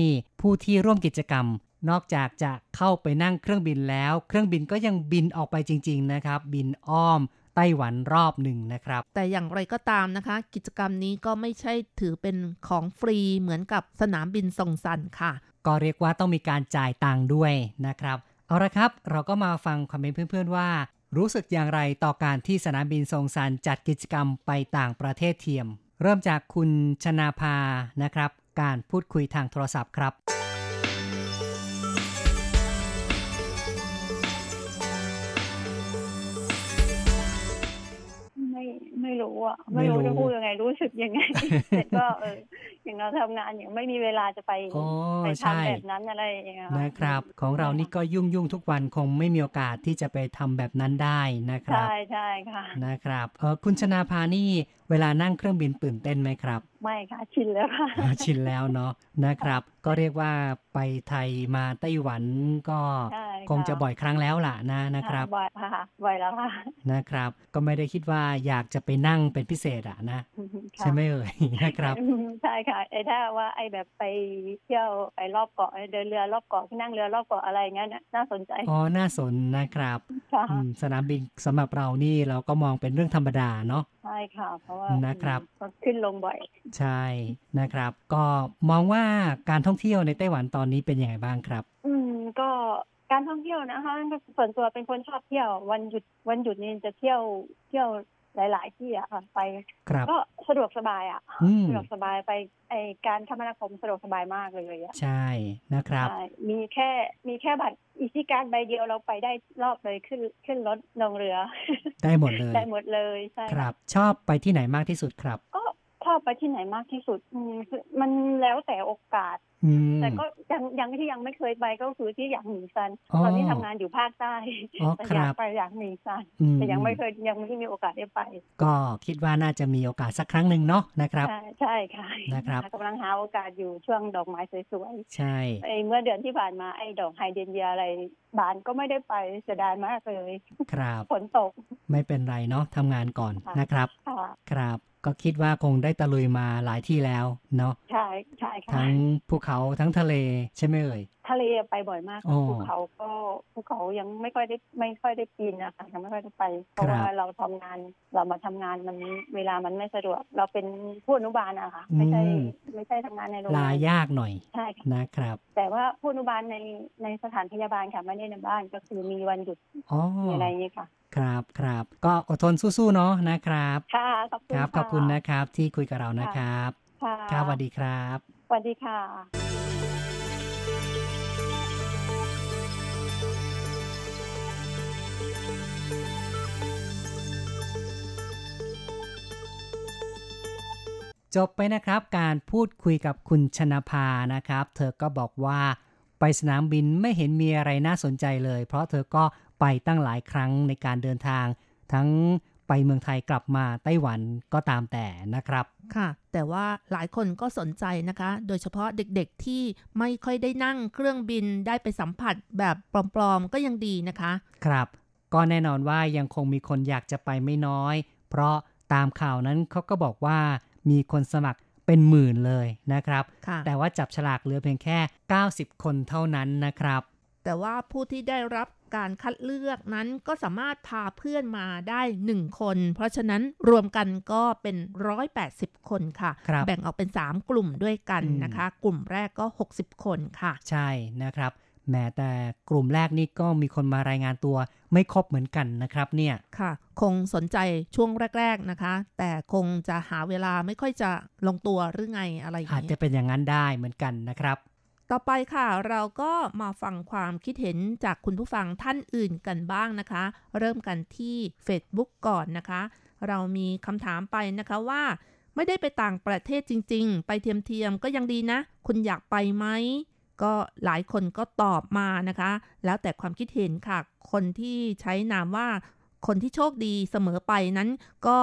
ผู้ที่ร่วมกิจกรรม นอกจากจะเข้าไปนั่งเครื่องบินแล้ว เครื่องบินก็ยังบินออกไปจริง ๆ นะครับ บินอ้อมไต้หวันรอบหนึ่งนะครับ แต่อย่างไรก็ตามนะคะ กิจกรรมนี้ก็ไม่ใช่ถือเป็นของฟรีเหมือนกับสนามบินส่งสันค่ะ ก็เรียกว่าต้องมีการจ่ายตังค์ด้วยนะครับ เอาละครับ เราก็มาฟังความเห็นเพื่อนๆว่า รู้สึกอย่างไรต่อการที่สนามบินซงซันจัดกิจกรรมไปต่างประเทศเทียม เริ่มจากคุณชนาภานะครับ การพูดคุยทางโทรศัพท์ครับ ไม่รู้อะไม่รู้ไม่รู้จะพูดยังไงรู้สึกยังไงแต่ก็เอออย่างเราทำงานอย่างไม่มีเวลาจะไปอ๋อไปใช่ทำแบบนั้นอะไรอย่างเงี้ยนะครับ ของเรานี่ก็ยุ่งยุ่งๆทุกวันคงไม่มีโอกาสที่จะไปทำแบบนั้นได้นะครับใช่ใช่ค่ะนะครับเออคุณชนาภานี่เวลานั่งเครื่องบินตื่นเต้นไหมครับ ไม่ค่ะชินแล้วค่ะอ่าชินแล้วเนาะนะครับ ก็เรียกว่าไปไทยมาไต้หวันก็ใช่ค่ะคงจะบ่อยครั้งแล้วล่ะนะนะครับบ่อยค่ะบ่อยแล้วค่ะนะครับ ก็ไม่ได้คิดว่าอยากจะไปนั่งเป็นพิเศษอะนะใช่ไหมเอ่ยนะครับอืมใช่ค่ะไอ้ถ้าว่าไอ้แบบไปเที่ยวไปรอบเกาะเดินเรือรอบเกาะนั่งเรือรอบเกาะอะไรอย่างเงี้ยน่ะน่าสนใจอ๋อน่าสนนะครับค่ะอืมสนามบินสำหรับเรานี่เราก็มองเป็นเรื่องธรรมดาเนาะใช่ค่ะเพราะว่านะครับก็ขึ้นลงบ่อยใช่นะครับ ก็มองว่าการท่องเที่ยวในไต้หวันตอนนี้เป็นยังไงบ้างครับ อืมก็การท่องเที่ยวนะคะส่วนตัวเป็นคนชอบเที่ยว วันหยุดวันหยุดนี่จะเที่ยวเที่ยวหลาย ๆ ที่อะค่ะไปครับก็สะดวกสบายอะอืมสะดวกสบายไปไอการคมนาคมสะดวกสบายมากเลยอะใช่นะครับใช่มีแค่มีแค่บัตร EasyCard ใบเดียวเราไปได้รอบเลยขึ้นขึ้นรถลงเรือ ได้หมดเลย ได้หมดเลยใช่ครับ ชอบไปที่ไหนมากที่สุดครับ ก็ ชอบไปที่ไหนมากที่สุดอือมันแล้วแต่โอกาส แต่ก็ยังยังที่ยังไม่เคยไปก็คือที่หยางหมิงซันอ๋อตอนนี้ทำงานอยู่ภาคใต้อ๋อแต่คอรัยากบไปอยากหมิงซันอืมแต่ยังไม่เคยยังไม่ได้มีโอกาสได้ไป ก็คิดว่าน่าจะมีโอกาสสักครั้งหนึ่งเนาะนะครับ ใช่ใช่ค่ะนะครับกำลังหาโอกาสอยู่ช่วงดอกไม้สวยใช่ๆไอ้เมื่อเดือนที่ผ่านมาไอ้ดอกไฮเดรนเยียอะไรบานก็ไม่ได้ไปเสียดายมากเลยครับฝนตกไม่เป็นไรเนาะทำงานก่อนค่ะนะครับค่ะครับ ก็คิดว่าคงได้ตะลุยมาหลายที่แล้วเนาะใช่ใช่ค่ะทั้งภูเขาทั้งทะเลใช่ไหมเอ่ยทะเลไปบ่อยมากอ๋อภูเขาก็ภูเขายังไม่ค่อยได้ไม่ค่อยได้ปีนนะคะยังไม่ค่อยได้ไป เพราะครับว่าเราทำงานเรามาทำงานมันเวลามันไม่สะดวก เราเป็นผู้อนุบาลอะค่ะไม่ใช่อืมไม่ใช่ทำงานในโรงลางานยากหน่อยใช่ค่ะนะครับ แต่ว่าผู้อนุบาลในในสถานพยาบาลค่ะไม่ได้ในบ้านก็คือมีวันหยุดอ๋อมีอะไรอย่างนี้ค่ะครับครับก็อดทนสู้ๆเนาะนะครับ ค่ะ ขอบคุณครับะขอบคุณนะครับที่คุยกับเรานะครับ ค่ะครับสวัสดีครับส วัสดีค่ะ จบไปนะครับการพูดคุยกับคุณชนาภานะครับ เธอก็บอกว่าไปสนามบินไม่เห็นมีอะไรน่าสนใจเลย เพราะเธอก็ไปตั้งหลายครั้งในการเดินทาง ทั้ง ไปเมืองไทยกลับมาไต้หวันก็ตามแต่นะครับ ค่ะ แต่ว่าหลายคนก็สนใจนะคะ โดยเฉพาะเด็กๆที่ไม่ค่อยได้นั่งเครื่องบินได้ไปสัมผัสแบบปลอมๆก็ยังดีนะคะ ครับ ก็แน่นอนว่ายังคงมีคนอยากจะไปไม่น้อย เพราะตามข่าวนั้นเขาก็บอกว่ามีคนสมัครเป็นหมื่นเลยนะครับค่ะแต่ว่าจับฉลากเหลือเพียงแค่ 90 คนเท่านั้นนะครับ แต่ว่าผู้ที่ได้รับการคัดเลือกนั้นก็สามารถพาเพื่อนมาได้หนึ่งคน เพราะฉะนั้นรวมกันก็เป็น 180 คนค่ะครับแบ่งออกเป็น 3 กลุ่มด้วยกันอืมนะคะ กลุ่มแรกก็ 60 คนค่ะ ใช่นะครับแม้แต่กลุ่มแรกนี่ก็มีคนมารายงานตัวไม่ครบเหมือนกันนะครับเนี่ยค่ะ คงสนใจช่วงแรก ๆนะคะ แต่คงจะหาเวลาไม่ค่อยจะลงตัวหรือไงอะไรอย่างอาจนี้จะเป็นอย่างนั้นได้เหมือนกันนะครับ ต่อไปค่ะ เราก็มาฟังความคิดเห็นจากคุณผู้ฟังท่านอื่นกันบ้างนะคะ เริ่มกันที่ Facebook ก่อนนะคะ เรามีคำถามไปนะคะว่า ไม่ได้ไปต่างประเทศจริง ๆ ไปเทียมๆก็ยังดีนะ คุณอยากไปไหมก็หลายคนก็ตอบมานะคะ แล้วแต่ความคิดเห็นค่ะ คนที่ใช้นามว่า คนที่โชคดีเสมอไปนั้น ก็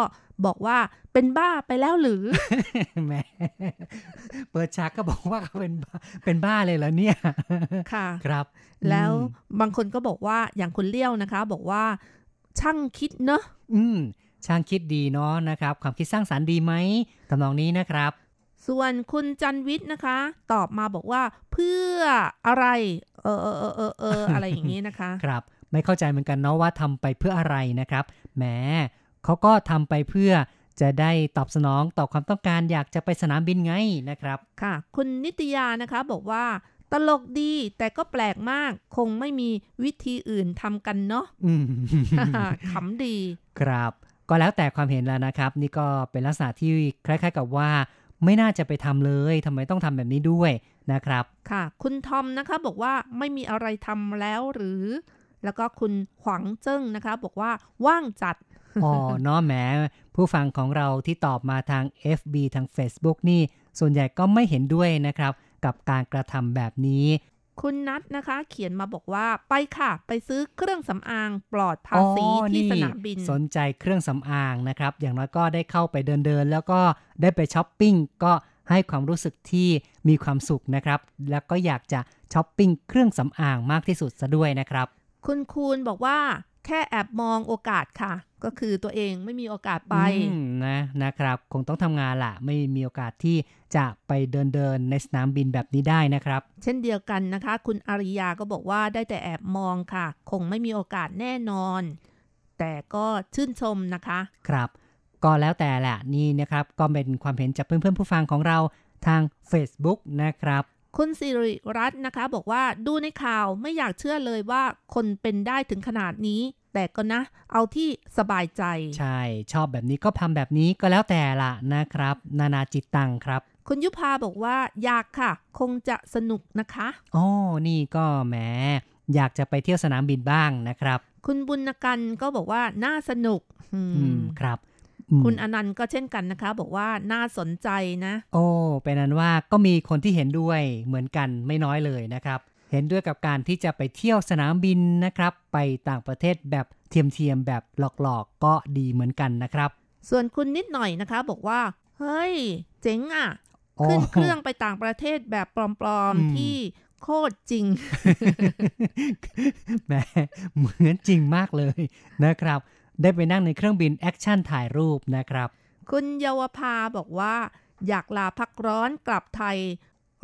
บอกว่าเป็นบ้าไปแล้วหรือแหมเปิดฉากก็บอกว่าเขาเป็นบ้าเป็นบ้าเลยเหรอเนี่ยค่ะครับ แล้วอืมบางคนก็บอกว่าอย่างคุณเลี้ยวนะคะ บอกว่า ช่างคิดเนอะอืม ช่างคิดดีเนาะนะครับ ความคิดสร้างสารรค์ดีไหมทำนองนี้นะครับส่วนคุณจันวิทย์นะคะ ตอบมาบอกว่าเพื่ออะไร เออเออเออเออเอออะไรอย่างนี้นะคะ ครับ ไม่เข้าใจเหมือนกันเนาะว่าทำไปเพื่ออะไรนะครับแหม เขาก็ทำไปเพื่อจะได้ตอบสนองต่อความต้องการอยากจะไปสนามบินไงนะครับ ค่ะ คุณนิตยานะคะบอกว่าตลกดีแต่ก็แปลกมากคงไม่มีวิธีอื่นทำกันเนาะอืมขำดี ครับ ก็แล้วแต่ความเห็นแล้วนะครับ นี่ก็เป็นลักษณะที่คล้าย ๆ กับว่า ไม่น่าจะไปทำเลยทำไมต้องทำแบบนี้ด้วยนะครับ ค่ะ คุณทอมนะคะบอกว่าไม่มีอะไรทำแล้วหรือ แล้วก็คุณขวังเจิ้งนะคะ บอกว่าว่างจัด อ๋อเนาะแหมผู้ฟังของเราที่ตอบมาทาง FB ทาง Facebook นี่ ส่วนใหญ่ก็ไม่เห็นด้วยนะครับ กับการกระทำแบบนี้ คุณนัทนะคะ เขียนมาบอกว่าไปค่ะ ไปซื้อเครื่องสำอางปลอดภาษีอ๋อที่สนามบิน สนใจเครื่องสำอางนะครับ อย่างน้อยก็ได้เข้าไปเดินๆแล้วก็ได้ไปช้อปปิ้งก็ให้ความรู้สึกที่มีความสุขนะครับ แล้วก็อยากจะช้อปปิ้งเครื่องสำอางมากที่สุดซะด้วยนะครับ คุณคูณบอกว่าแค่แอบมองโอกาสค่ะ ก็คือตัวเองไม่มีโอกาสไปอืมนะนะครับ คงต้องทำงานละไม่มีโอกาสที่จะไปเดินเดินๆในสนามบินแบบนี้ได้นะครับ เช่นเดียวกันนะคะ คุณอาริยาก็บอกว่าได้แต่แอบมองค่ะ คงไม่มีโอกาสแน่นอน แต่ก็ชื่นชมนะคะ ครับ ก็แล้วแต่แหละนี่นะครับ ก็เป็นความเห็นจากเพื่อนๆผู้ฟังของเราทาง Facebook นะครับคุณสิริรัตน์นะคะ บอกว่าดูในข่าวไม่อยากเชื่อเลยว่าคนเป็นได้ถึงขนาดนี้ แต่ก็นะ เอาที่สบายใจ ใช่ ชอบแบบนี้ก็ทำแบบนี้ก็แล้วแต่ละนะครับ นานาจิตตังครับ คุณยุพาบอกว่า อยากค่ะ คงจะสนุกนะคะอ๋อนี่ก็แหมอยากจะไปเที่ยวสนามบินบ้างนะครับ คุณบุญกันก็บอกว่าน่าสนุก อืมอืมครับอืมคุณอนันต์ก็เช่นกันนะคะ บอกว่าน่าสนใจนะ โอ้เป็นนั้นว่าก็มีคนที่เห็นด้วยเหมือนกันไม่น้อยเลยนะครับ เห็นด้วยกับการที่จะไปเที่ยวสนามบินนะครับ ไปต่างประเทศแบบเทียมๆแบบหลอกๆก็ดีเหมือนกันนะครับ ส่วนคุณนิดหน่อยนะคะบอกว่า เฮ้ย เจ๋งอะอ๋อขึ้นเครื่องไปต่างประเทศแบบปลอมอืมๆที่โคตรจริงแหมเหมือนจริงมากเลยนะครับ ได้ไปนั่งในเครื่องบิน action ถ่ายรูปนะครับ คุณเยาวภาบอกว่า อยากลาพักร้อนกลับไทย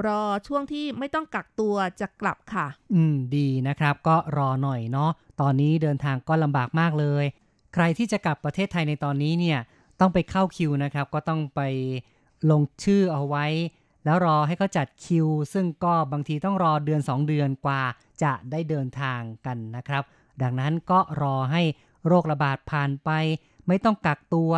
รอช่วงที่ไม่ต้องกักตัวจะกลับค่ะ อืม ดีนะครับ ก็รอหน่อยเนาะ ตอนนี้เดินทางก็ลำบากมากเลย ใครที่จะกลับประเทศไทยในตอนนี้เนี่ย ต้องไปเข้าคิวนะครับ ก็ต้องไปลงชื่อเอาไว้ แล้วรอให้เขาจัดคิว ซึ่งก็บางทีต้องรอเดือน 2 เดือนกว่าจะได้เดินทางกันนะครับ ดังนั้นก็รอให้โรคระบาดผ่านไป ไม่ต้องกักตัว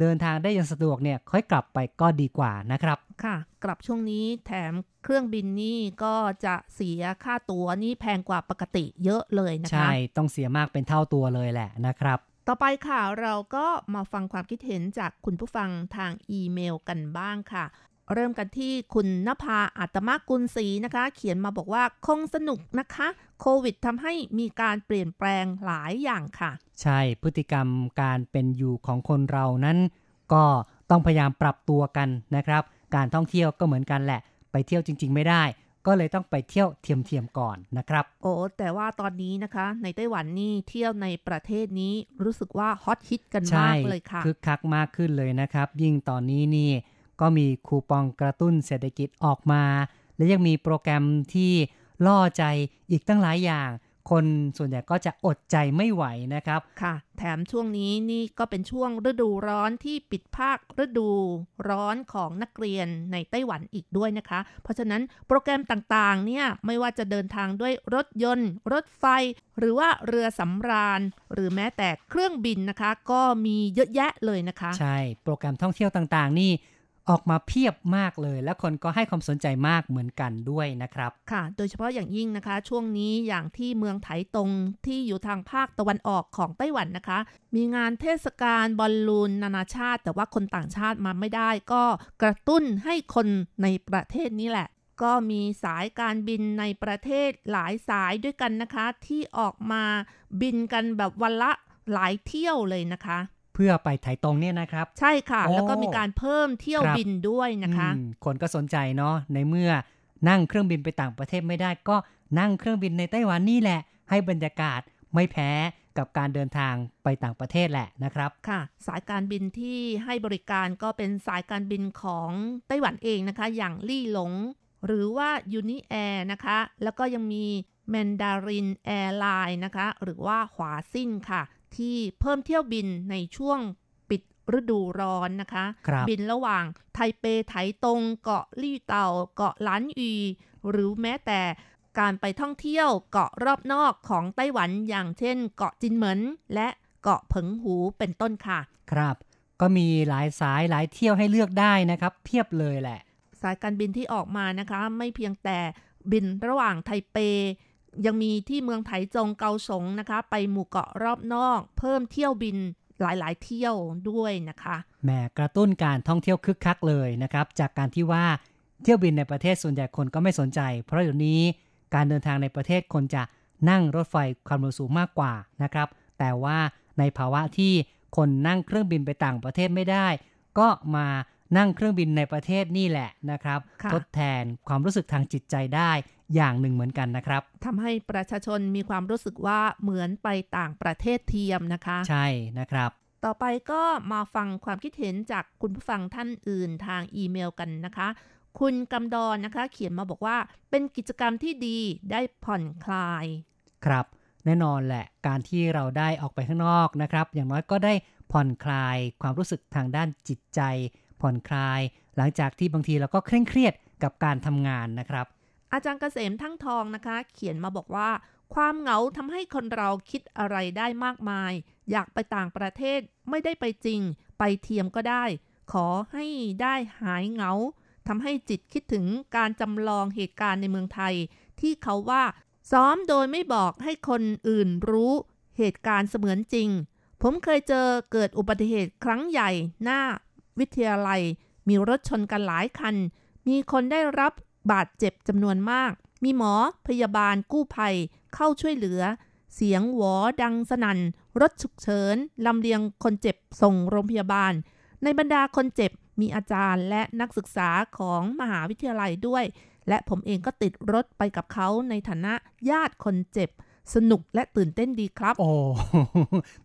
เดินทางได้อย่างสะดวกเนี่ยค่อยกลับไปก็ดีกว่านะครับค่ะ กลับช่วงนี้แถมเครื่องบินนี่ก็จะเสียค่าตั๋วนี่แพงกว่าปกติเยอะเลยนะคะ ใช่ ต้องเสียมากเป็นเท่าตัวเลยแหละนะครับ ต่อไปค่ะเราก็มาฟังความคิดเห็นจากคุณผู้ฟังทางอีเมลกันบ้างค่ะ เริ่มกันที่คุณนภาอัตมกุลศรีนะคะ เขียนมาบอกว่าคงสนุกนะคะ โควิดทำให้มีการเปลี่ยนแปลงหลายอย่างค่ะ ใช่พฤติกรรมการเป็นอยู่ของคนเรานั้น ก็ต้องพยายามปรับตัวกันนะครับ การท่องเที่ยวก็เหมือนกันแหละ ไปเที่ยวจริง ๆ ไม่ได้ก็เลยต้องไปเที่ยวเทียมๆก่อนนะครับ โอ้แต่ว่าตอนนี้นะคะ ในไต้หวันนี่เที่ยวในประเทศนี้รู้สึกว่าฮอตฮิตกันใช่มากเลยค่ะคึกคักมากขึ้นเลยนะครับ ยิ่งตอนนี้นี่ ก็มีคูปองกระตุ้นเศรษฐกิจออกมา และยังมีโปรแกรมที่ล่อใจอีกตั้งหลายอย่าง คนส่วนใหญ่ก็จะอดใจไม่ไหวนะครับค่ะ แถมช่วงนี้นี่ก็เป็นช่วงฤดูร้อนที่ปิดภาคฤดูร้อนของนักเรียนในไต้หวันอีกด้วยนะคะ เพราะฉะนั้นโปรแกรมต่างๆ เนี่ยไม่ว่าจะเดินทางด้วยรถยนต์ รถไฟ หรือว่าเรือสำราญ หรือแม้แต่เครื่องบินนะคะ ก็มีเยอะแยะเลยนะคะ ใช่ โปรแกรมท่องเที่ยวต่างๆ นี่ ออกมาเพียบมากเลย และคนก็ให้ความสนใจมากเหมือนกันด้วยนะครับ ค่ะ โดยเฉพาะอย่างยิ่งนะคะ ช่วงนี้อย่างที่เมืองไถตรงที่อยู่ทางภาคตะวันออกของไต้หวันนะคะ มีงานเทศกาลบอลลูนนานาชาติ แต่ว่าคนต่างชาติมาไม่ได้ ก็กระตุ้นให้คนในประเทศนี้แหละ ก็มีสายการบินในประเทศหลายสายด้วยกันนะคะ ที่ออกมาบินกันแบบวันละหลายเที่ยวเลยนะคะ พื่อไปไถตรงเนี่ยนะครับ ใช่ค่ะโอ้แล้วก็มีการเพิ่มเที่ยวครับบินด้วยนะคะอืมคนก็สนใจเนาะในเมื่อนั่งเครื่องบินไปต่างประเทศไม่ได้ ก็นั่งเครื่องบินในไต้หวันนี่แหละ ให้บรรยากาศไม่แพ้กับการเดินทางไปต่างประเทศแหละนะครับค่ะ สายการบินที่ให้บริการก็เป็นสายการบินของไต้หวันเองนะคะ อย่างลี่หรง หรือว่า UNI Air นะคะ แล้วก็ยังมี Mandarin Airlines นะคะ หรือว่าหัวซิ่นค่ะ ที่เพิ่มเที่ยวบินในช่วงปิดฤดูร้อนนะคะครับบินระหว่างไทเปไถตง เกาะลี่เตาเกาะล้านอี หรือแม้แต่การไปท่องเที่ยวเกาะรอบนอกของไต้หวันอย่างเช่น เกาะจินเหมินและเกาะเผิงหูเป็นต้นค่ะ ครับ ก็มีหลายสายหลายเที่ยวให้เลือกได้นะครับ เพียบเลยแหละ สายการบินที่ออกมานะคะ ไม่เพียงแต่บินระหว่างไทเป ยังมีที่เมืองไถจงเกาสงนะคะ ไปหมู่เกาะรอบนอก เพิ่มเที่ยวบินหลาย ๆ เที่ยวด้วยนะคะแหมกระตุ้นการท่องเที่ยวคึกคักเลยนะครับ จากการที่ว่าเที่ยวบินในประเทศส่วนใหญ่คนก็ไม่สนใจ เพราะเดี๋ยวนี้การเดินทางในประเทศคนจะนั่งรถไฟความเร็วสูงมากกว่านะครับ แต่ว่าในภาวะที่คนนั่งเครื่องบินไปต่างประเทศไม่ได้ ก็มานั่งเครื่องบินในประเทศนี่แหละนะครับค่ะทดแทนความรู้สึกทางจิตใจได้ อย่างหนึ่งเหมือนกันนะครับทำให้ประชาชนมีความรู้สึกว่าเหมือนไปต่างประเทศเทียมนะคะ ใช่นะครับต่อไปก็มาฟังความคิดเห็นจากคุณผู้ฟังท่านอื่นทางอีเมลกันนะคะ คุณกำดอนนะคะ เขียนมาบอกว่าเป็นกิจกรรมที่ดีได้ผ่อนคลาย ครับ แน่นอนแหละการที่เราได้ออกไปข้างนอกนะครับ อย่างน้อยก็ได้ผ่อนคลายความรู้สึกทางด้านจิตใจ ผ่อนคลาย หลังจากที่บางทีเราก็เคร่งเครียดกับการทำงานนะครับ อาจารย์เกษมทั้งทองนะคะ เขียนมาบอกว่า ความเหงาทำให้คนเราคิดอะไรได้มากมาย อยากไปต่างประเทศไม่ได้ไปจริง ไปเทียมก็ได้ ขอให้ได้หายเหงาทำให้จิตคิดถึงการจำลองเหตุการณ์ในเมืองไทย ที่เขาว่า ซ้อมโดยไม่บอกให้คนอื่นรู้เหตุการณ์เสมือนจริง ผมเคยเจอเกิดอุบัติเหตุครั้งใหญ่หน้า วิทยาลัย มีรถชนกันหลายคัน มีคนได้รับ บาดเจ็บจำนวนมาก มีหมอพยาบาลกู้ภัยเข้าช่วยเหลือ เสียงหวอดังสนัน่น รถฉุกเฉินลำเลียงคนเจ็บส่งโรงพยาบาล ในบรรดาคนเจ็บมีอาจารย์และนักศึกษาของมหาวิทยาลัยด้วย และผมเองก็ติดรถไปกับเขาในฐานะญาติคนเจ็บ สนุกและตื่นเต้นดีครับ โอ้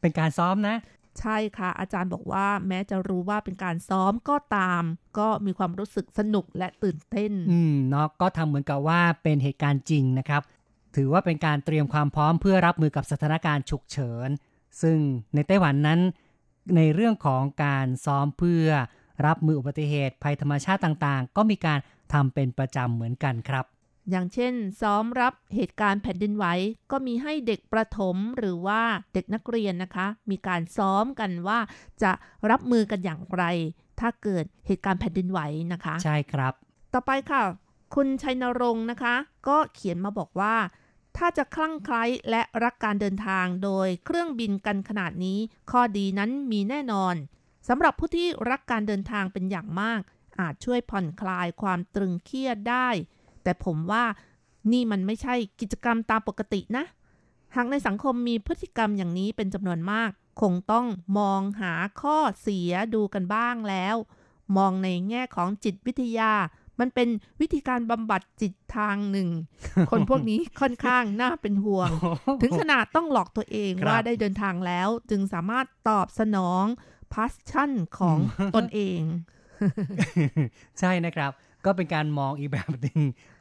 เป็นการซ้อมนะ ใช่ค่ะ อาจารย์บอกว่าแม้จะรู้ว่าเป็นการซ้อมก็ตาม ก็มีความรู้สึกสนุกและตื่นเต้น อืมเนาะก็ทำเหมือนกับว่าเป็นเหตุการณ์จริงนะครับ ถือว่าเป็นการเตรียมความพร้อมเพื่อรับมือกับสถานการณ์ฉุกเฉิน ซึ่งในไต้หวันนั้น ในเรื่องของการซ้อมเพื่อรับมืออุบัติเหตุภัยธรรมชาติต่างๆ ก็มีการทำเป็นประจำเหมือนกันครับ อย่างเช่น ซ้อมรับเหตุการณ์แผ่นดินไหวก็มีให้เด็กประถมหรือว่าเด็กนักเรียนนะคะ มีการซ้อมกันว่าจะรับมือกันอย่างไร ถ้าเกิดเหตุการณ์แผ่นดินไหวนะคะ ใช่ครับ ต่อไปค่ะ คุณชัยนรงค์นะคะ ก็เขียนมาบอกว่า ถ้าจะคลั่งไคล้และรักการเดินทางโดยเครื่องบินกันขนาดนี้ ข้อดีนั้นมีแน่นอนสำหรับผู้ที่รักการเดินทางเป็นอย่างมาก อาจช่วยผ่อนคลายความตรึงเครียดได้ แต่ผมว่านี่มันไม่ใช่กิจกรรมตามปกตินะ หากในสังคมมีพฤติกรรมอย่างนี้เป็นจำนวนมาก คงต้องมองหาข้อเสียดูกันบ้างแล้ว มองในแง่ของจิตวิทยา มันเป็นวิธีการบำบัดจิตทางหนึ่ง คนพวกนี้ค่อนข้างน่าเป็นห่วง ถึงขนาดต้องหลอกตัวเองครับว่าได้เดินทางแล้ว จึงสามารถตอบสนองพาสชั่นของตนเอง ใช่นะครับ ก็เป็นการมองอีกแบบหนึ่ง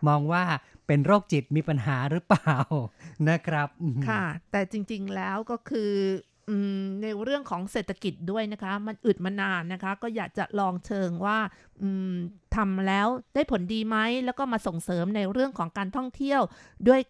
มองว่าเป็นโรคจิตมีปัญหาหรือเปล่านะครับอืมค่ะ แต่จริง ๆแล้วก็คืออืมในเรื่องของเศรษฐกิจด้วยนะคะ มันอึดมานานนะคะ ก็อยากจะลองเชิงว่าอืมทำแล้วได้ผลดีไหมแล้วก็มาส่งเสริมในเรื่องของการท่องเที่ยวด้วย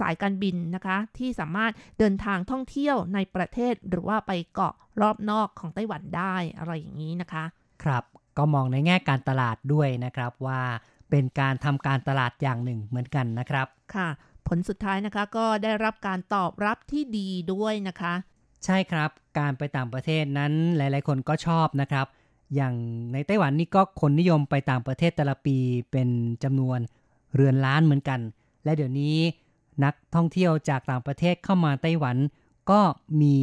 สายการบินนะคะ ที่สามารถเดินทางท่องเที่ยวในประเทศหรือว่าไปเกาะรอบนอกของไต้หวันได้อะไรอย่างนี้นะคะ ครับ ก็มองในแง่การตลาดด้วยนะครับว่าเป็นการทำการตลาดอย่างหนึ่งเหมือนกันนะครับ ค่ะ ผลสุดท้ายนะคะก็ได้รับการตอบรับที่ดีด้วยนะคะ ใช่ครับ การไปต่างประเทศนั้นหลาย ๆ คนก็ชอบนะครับ อย่างในไต้หวันนี่ก็คนนิยมไปต่างประเทศแต่ละปีเป็นจำนวนเรือนล้านเหมือนกัน และเดี๋ยวนี้นักท่องเที่ยวจากต่างประเทศเข้ามาไต้หวัน ก็มี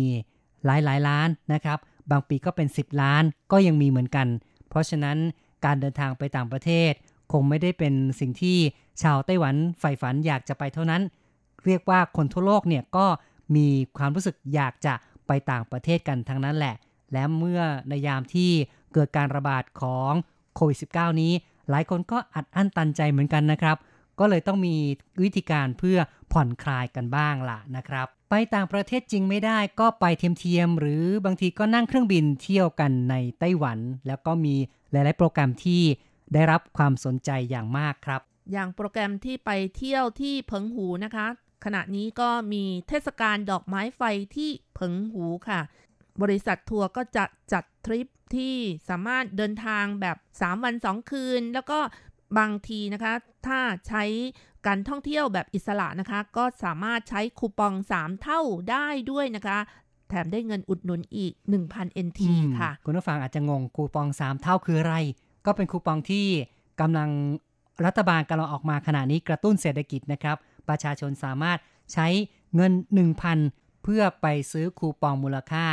หลายหลายๆล้านนะครับ บางปีก็เป็น 10 ล้านก็ยังมีเหมือนกัน เพราะฉะนั้นการเดินทางไปต่างประเทศ คงไม่ได้เป็นสิ่งที่ชาวไต้หวันใฝ่ฝันอยากจะไปเท่านั้น เรียกว่าคนทั่วโลกเนี่ยก็มีความรู้สึกอยากจะไปต่างประเทศกันทั้งนั้นแหละ และเมื่อในยามที่เกิดการระบาดของโควิด -19 นี้ หลายคนก็อัดอั้นตันใจเหมือนกันนะครับ ก็เลยต้องมีวิธีการเพื่อผ่อนคลายกันบ้างล่ะนะครับ ไปต่างประเทศจริงไม่ได้ก็ไปเทียมๆหรือบางทีก็นั่งเครื่องบินเที่ยวกันในไต้หวัน แล้วก็มีหลาย ๆ โปรแกรมที่ได้รับความสนใจอย่างมากครับ อย่างโปรแกรมที่ไปเที่ยวที่เพิงหูนะคะ ขณะนี้ก็มีเทศกาลดอกไม้ไฟที่เพิงหูค่ะ บริษัททัวร์ก็จะจัดทริปที่สามารถเดินทางแบบ 3 วัน 2 คืน แล้วก็ บางทีนะคะ ถ้าใช้การท่องเที่ยวแบบอิสระนะคะ ก็สามารถใช้คูปอง 3 เท่าได้ด้วยนะคะ แถมได้เงินอุดหนุนอีก 1,000 NT อืมค่ะ คุณผู้ฟังอาจจะงงคูปอง 3 เท่าคืออะไร ก็เป็นคูปองที่กำลังรัฐบาลกำลังออกมาขณะนี้กระตุ้นเศรษฐกิจนะครับ ประชาชนสามารถใช้เงิน 1,000 เพื่อไปซื้อคูปองมูลค่า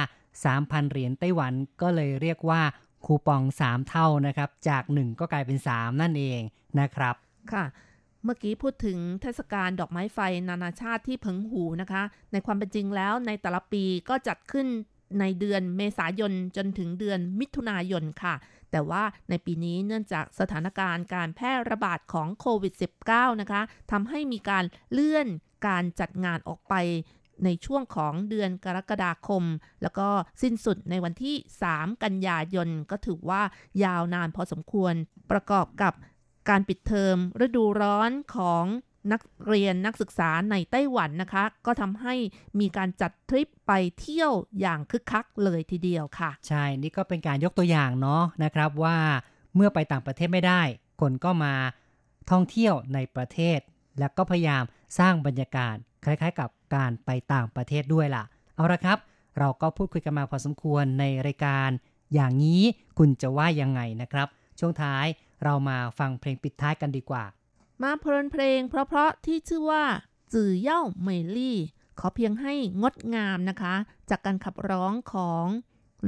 3,000 เหรียญไต้หวัน ก็เลยเรียกว่า คูปอง 3 เท่านะครับ จาก 1 ก็กลายเป็น 3 นั่นเองนะครับ ค่ะ เมื่อกี้พูดถึงเทศกาลดอกไม้ไฟนานาชาติที่เพิงหูนะคะ ในความเป็นจริงแล้วในแต่ละปีก็จัดขึ้นในเดือนเมษายนจนถึงเดือนมิถุนายนค่ะ แต่ว่าในปีนี้เนื่องจากสถานการณ์การแพร่ระบาดของโควิด -19 นะคะทำให้มีการเลื่อนการจัดงานออกไป ในช่วงของเดือนกรกฎาคม แล้วก็สิ้นสุดในวันที่ 3 กันยายน ก็ถือว่ายาวนานพอสมควร ประกอบกับการปิดเทอมฤดูร้อนของนักเรียนนักศึกษาในไต้หวันนะคะ ก็ทำให้มีการจัดทริปไปเที่ยวอย่างคึกคักเลยทีเดียวค่ะ ใช่ นี่ก็เป็นการยกตัวอย่างเนาะนะครับว่าเมื่อไปต่างประเทศไม่ได้ คนก็มาท่องเที่ยวในประเทศ แล้วก็พยายามสร้างบรรยากาศ คล้ายๆ กับการไปต่างประเทศด้วยล่ะ เอาละครับ เราก็พูดคุยกันมาพอสมควรในรายการ อย่างนี้คุณจะว่ายังไงนะครับ ช่วงท้ายเรามาฟังเพลงปิดท้ายกันดีกว่า มาเพลินเพลง เพราะๆที่ชื่อว่าจื่อเย่าเมลี่ ขอเพียงให้งดงามนะคะ จากการขับร้องของ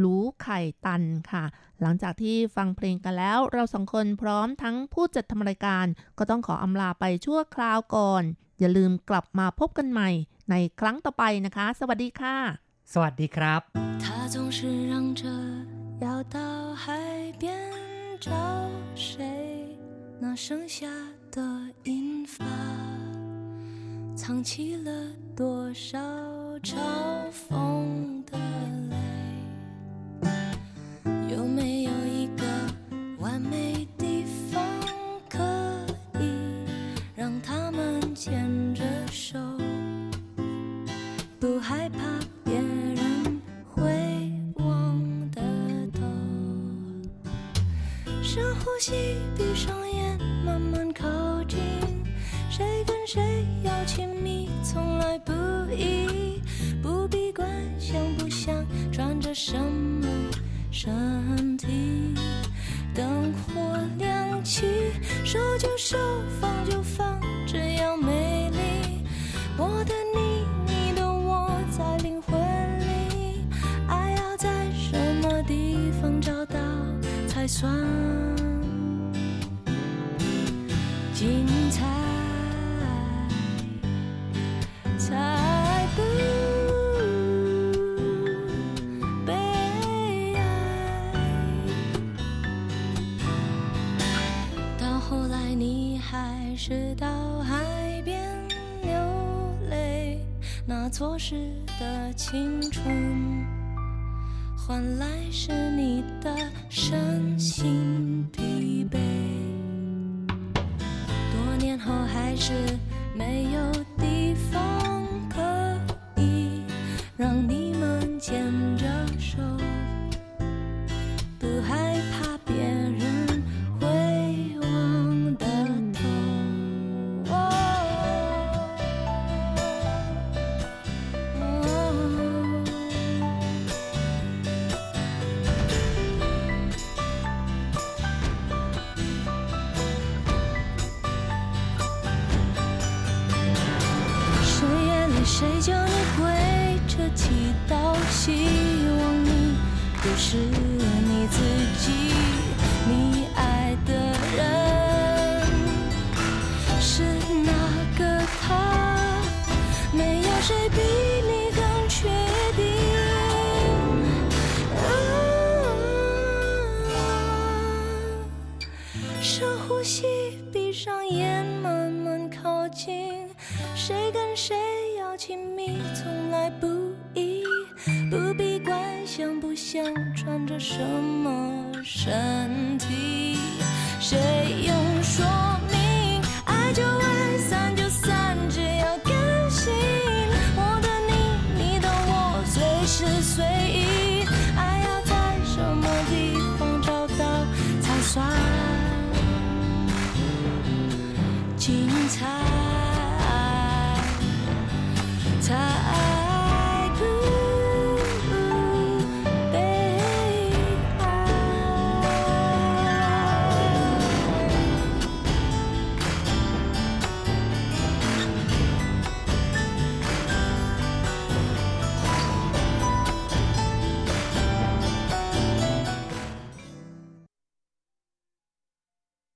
ลูไข่ตันค่ะ หลังจากที่ฟังเพลงกันแล้ว เราสองคนพร้อมทั้งผู้จัดทำรายการ ก็ต้องขออำลาไปชั่วคราวก่อน อย่าลืมกลับมาพบกันใหม่ ในครั้งต่อไปนะคะ สวัสดีค่ะ สวัสดีครับ那剩下的银发藏起了多少嘲讽的泪有没有一个完美地方可以让他们牵着手？不害怕别人会望得到。深呼吸，闭上眼，慢慢靠近。谁跟谁要亲密，从来不易，不必管像不像，穿着什么身体。灯火亮起，说就收，放就放，只要美丽。我的你，你的我，在灵魂里，爱要在什么地方找到才算精彩？是到海边流泪，那错失的青春，换来是你的身心疲惫。多年后，还是没有地方可以让你